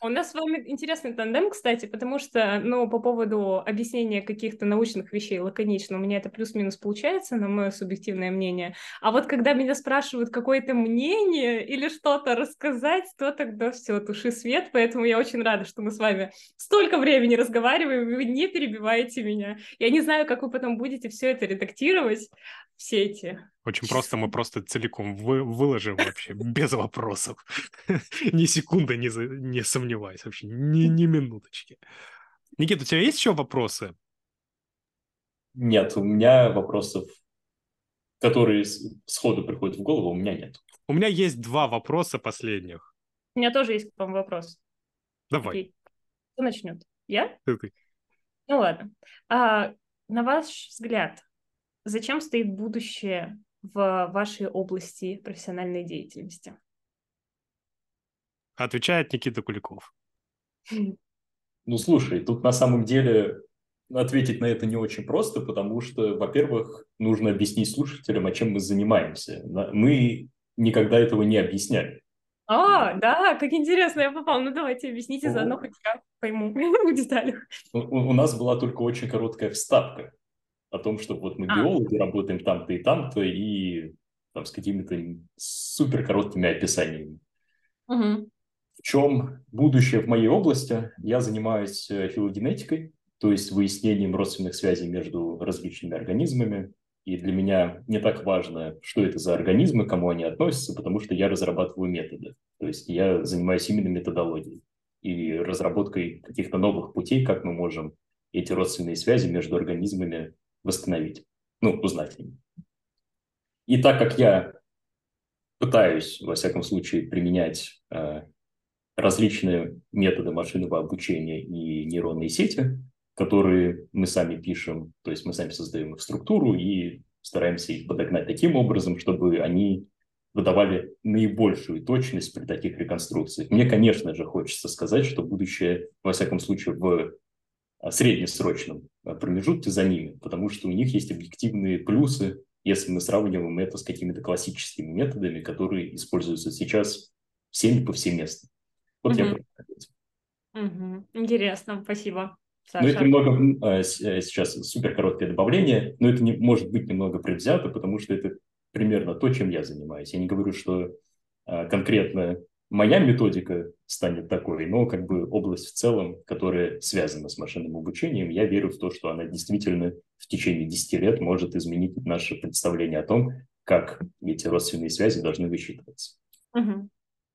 A: У нас с вами интересный тандем, кстати, потому что, ну, по поводу объяснения каких-то научных вещей лаконично, у меня это плюс-минус получается, на мое субъективное мнение. А вот когда меня спрашивают какое-то мнение или что-то рассказать, то тогда все, туши свет, поэтому я очень рада, что мы с вами столько времени разговариваем, и вы не перебиваете меня. Я не знаю, как вы потом будете все это редактировать, все эти
B: очень просто, мы просто целиком вы, выложим вообще, без вопросов. ни секунды не, не сомневаюсь вообще, ни, ни минуточки. Никита, у тебя есть еще вопросы?
C: Нет, у меня вопросов, которые сходу приходят в голову, у меня нет.
B: У меня есть два вопроса последних.
A: У меня тоже есть к вам вопрос.
B: Давай. Окей.
A: Кто начнет? Я?
B: Ты, ты.
A: Ну ладно. А, на ваш взгляд, зачем стоит будущее в вашей области профессиональной деятельности?
B: Отвечает Никита Куликов.
C: Ну, слушай, тут на самом деле ответить на это не очень просто, потому что, во-первых, нужно объяснить слушателям, о чем мы занимаемся. Мы никогда этого не объясняли.
A: А, да, как интересно, я попал. Ну, давайте объясните ну, заодно, хоть я пойму в деталях.
C: У, у нас была только очень короткая вставка о том, что вот мы а. биологи, работаем там-то и там-то, и там, с какими-то супер короткими описаниями.
A: Угу.
C: В чем будущее в моей области? Я занимаюсь э, филогенетикой, то есть выяснением родственных связей между различными организмами. И для меня не так важно, что это за организмы, кому они относятся, потому что я разрабатываю методы. То есть я занимаюсь именно методологией и разработкой каких-то новых путей, как мы можем эти родственные связи между организмами восстановить, ну, узнать. И так как я пытаюсь, во всяком случае, применять э, различные методы машинного обучения и нейронные сети, которые мы сами пишем, то есть мы сами создаем их структуру и стараемся их подогнать таким образом, чтобы они выдавали наибольшую точность при таких реконструкциях. Мне, конечно же, хочется сказать, что будущее, во всяком случае, в среднесрочном промежутке за ними, потому что у них есть объективные плюсы, если мы сравниваем это с какими-то классическими методами, которые используются сейчас всеми повсеместно. Вот угу.
A: я угу. Интересно, спасибо.
C: Саша. Ну, это немного э, сейчас супер короткое добавление, но это не, может быть немного предвзято, потому что это примерно то, чем я занимаюсь. Я не говорю, что э, конкретно моя методика станет такой, но как бы область в целом, которая связана с машинным обучением, я верю в то, что она действительно в течение 10 лет может изменить наше представление о том, как эти родственные связи должны высчитываться.
A: Угу.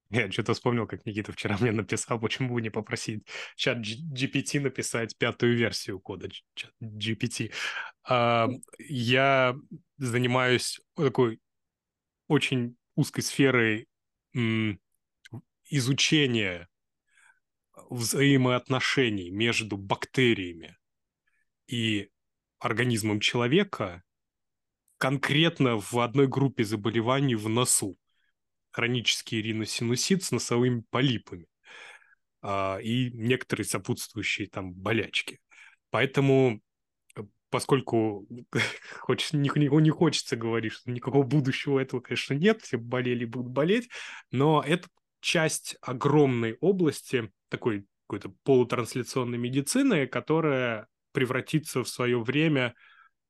B: Я что-то вспомнил, как Никита вчера мне написал, почему бы не попросить чат GPT написать пятую версию кода чат GPT. А, я занимаюсь такой очень узкой сферой изучение взаимоотношений между бактериями и организмом человека конкретно в одной группе заболеваний в носу. Хронический риносинусит с носовыми полипами а, и некоторые сопутствующие там болячки. Поэтому, поскольку хочется, не, не хочется говорить, что никакого будущего этого, конечно, нет, все болели будут болеть, но это часть огромной области такой какой-то полутрансляционной медицины, которая превратится в свое время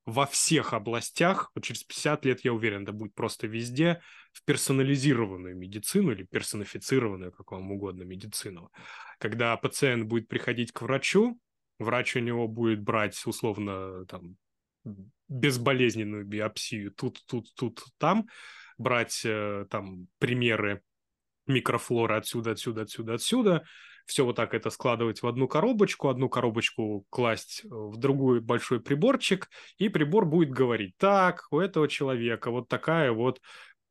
B: во всех областях, вот через 50 лет, я уверен, это будет просто везде, в персонализированную медицину или персонифицированную, как вам угодно, медицину. Когда пациент будет приходить к врачу, врач у него будет брать, условно, там, безболезненную биопсию тут, тут, тут, там, брать э, там примеры микрофлоры отсюда, отсюда, отсюда, отсюда. Все вот так это складывать в одну коробочку, одну коробочку класть в другой большой приборчик, и прибор будет говорить, так, у этого человека вот такая вот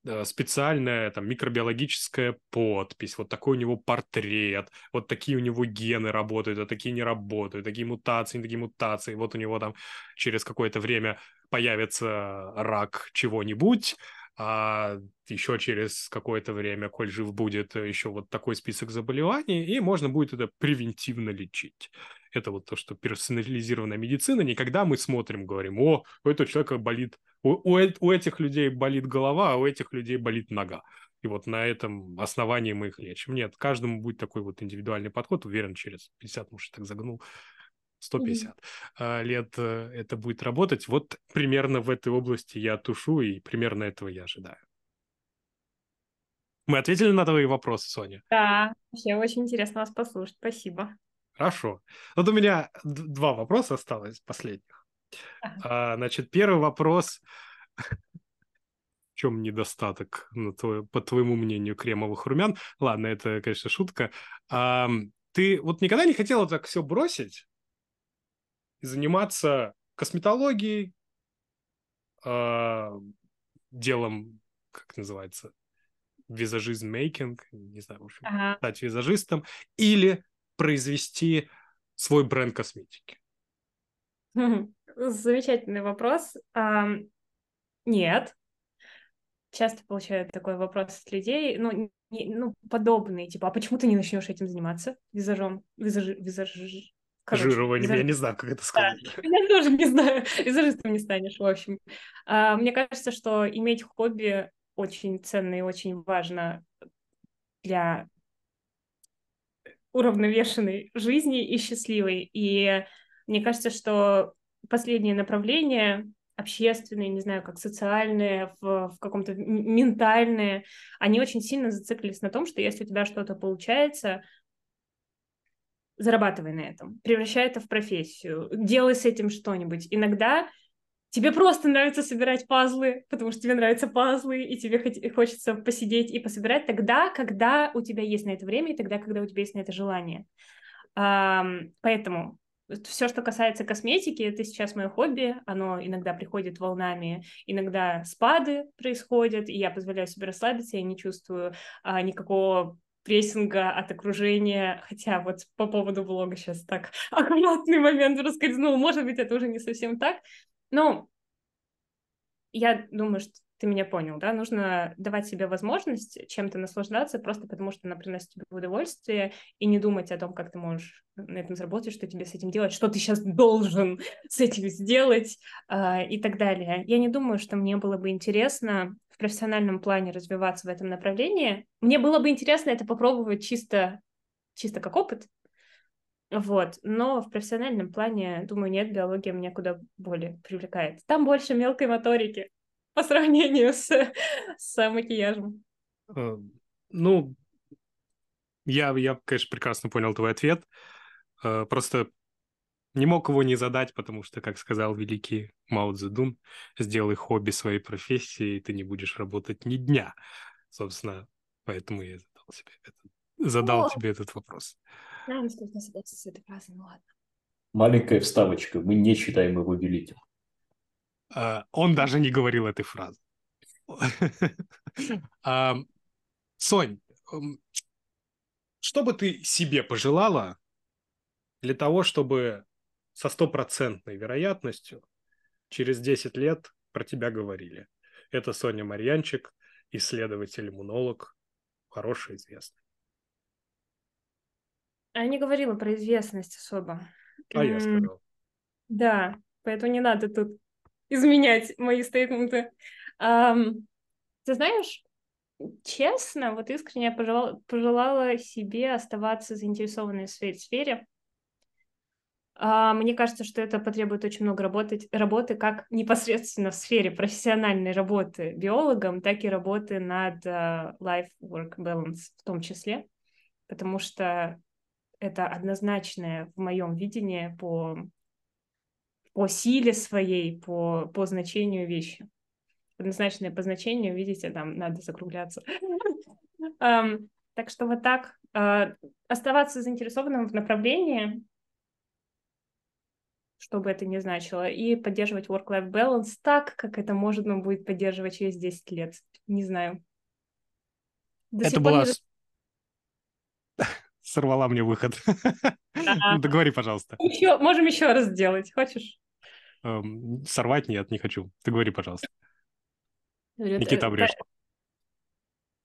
B: э, специальная там микробиологическая подпись, вот такой у него портрет, вот такие у него гены работают, а такие не работают, такие мутации, такие мутации, вот у него там через какое-то время появится рак чего-нибудь, а еще через какое-то время, коль жив будет, еще вот такой список заболеваний, и можно будет это превентивно лечить. Это вот то, что персонализированная медицина. Никогда мы смотрим, говорим, о, у этого человека болит, у, у, у этих людей болит голова, а у этих людей болит нога. и вот на этом основании мы их лечим. Нет, каждому будет такой вот индивидуальный подход, уверен, через 50, может, так загнул, 150 mm-hmm. лет э, это будет работать. Вот примерно в этой области я тушу, и примерно этого я ожидаю. Мы ответили на твои вопросы, Соня?
A: Да, вообще очень интересно вас послушать. Спасибо.
B: Хорошо. Вот у меня два вопроса осталось, последних. А, значит, первый вопрос. В чем недостаток, ну, твой, по твоему мнению, кремовых румян? Ладно, это, конечно, шутка. А, ты вот никогда не хотела так все бросить и заниматься косметологией, а, делом, как называется, визажизм мейкинг, не знаю, в общем, ага. стать визажистом, или произвести свой бренд косметики?
A: Замечательный вопрос. Нет. Часто получаю такой вопрос от людей, ну, не, ну, подобные, типа, а почему ты не начнешь этим заниматься? Визажом, визаж, визаж,
B: Короче, Жированием, визаж... я не знаю, как это сказать.
A: Да, я тоже не знаю, визажистом не станешь, в общем. А, мне кажется, что иметь хобби очень ценно и очень важно для уравновешенной жизни и счастливой. И мне кажется, что последние направления общественные, не знаю, как социальные, в, в каком-то ментальные, они очень сильно зациклились на том, что если у тебя что-то получается, зарабатывай на этом, превращай это в профессию, делай с этим что-нибудь. Иногда тебе просто нравится собирать пазлы, потому что тебе нравятся пазлы, и тебе хочется посидеть и пособирать тогда, когда у тебя есть на это время, и тогда, когда у тебя есть на это желание. Поэтому все, что касается косметики, это сейчас мое хобби, оно иногда приходит волнами, иногда спады происходят, и я позволяю себе расслабиться, я не чувствую а, никакого прессинга от окружения, хотя вот по поводу блога сейчас так аккуратный момент раскользнул, может быть, это уже не совсем так, но я думаю, что ты меня понял, да, нужно давать себе возможность чем-то наслаждаться просто потому, что она приносит тебе удовольствие, и не думать о том, как ты можешь на этом заработать, что тебе с этим делать, что ты сейчас должен с этим сделать э, и так далее. Я не думаю, что мне было бы интересно в профессиональном плане развиваться в этом направлении. Мне было бы интересно это попробовать чисто, чисто как опыт, вот, но в профессиональном плане, думаю, нет, биология меня куда более привлекает. Там больше мелкой моторики по сравнению с, с макияжем?
B: Э, ну, я, я, конечно, прекрасно понял твой ответ. Э, просто не мог его не задать, потому что, как сказал великий Мао Цзэдун, сделай хобби своей профессии, и ты не будешь работать ни дня. Собственно, поэтому я задал, себе этот, задал О! тебе этот вопрос.
A: Что согласиться с этой фразой, ну ладно.
C: Маленькая вставочка. Мы не считаем его великим.
B: Э, он даже не говорил этой фразы. Сонь, что бы ты себе пожелала для того, чтобы со стопроцентной вероятностью через 10 лет про тебя говорили? Это Соня Марьянчик, исследователь-иммунолог, хороший, известный.
A: Я не говорила про известность особо.
B: А я сказал.
A: Да, поэтому не надо тут изменять мои стейтменты. Um, ты знаешь, честно, вот искренне я пожелала, пожелала себе оставаться заинтересованной в своей сфере. Uh, мне кажется, что это потребует очень много работать, работы как непосредственно в сфере профессиональной работы биологом, так и работы над uh, life-work balance в том числе, потому что это однозначное в моем видении по по силе своей, по, по значению вещи. Однозначное по значению, видите, там надо закругляться. Так что вот так. А, оставаться заинтересованным в направлении, что бы это ни значило, и поддерживать work-life balance так, как это можно будет поддерживать через 10 лет. Не знаю.
B: До это была... Не... Сорвала мне выход. Договори, пожалуйста.
A: Еще, можем еще раз сделать. Хочешь?
B: Эм, сорвать нет, не хочу. Ты говори, пожалуйста. Говорю, Никита Обрежко. Э,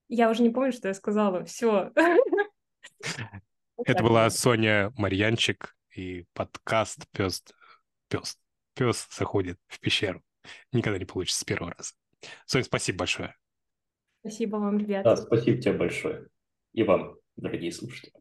A: я уже не помню, что я сказала. Все.
B: Это была Соня Марьянчик и подкаст «Пес, пес, пес заходит в пещеру». Никогда не получится с первого раза. Соня, спасибо большое.
A: Спасибо вам, ребята.
C: Да, спасибо тебе большое. И вам, дорогие слушатели.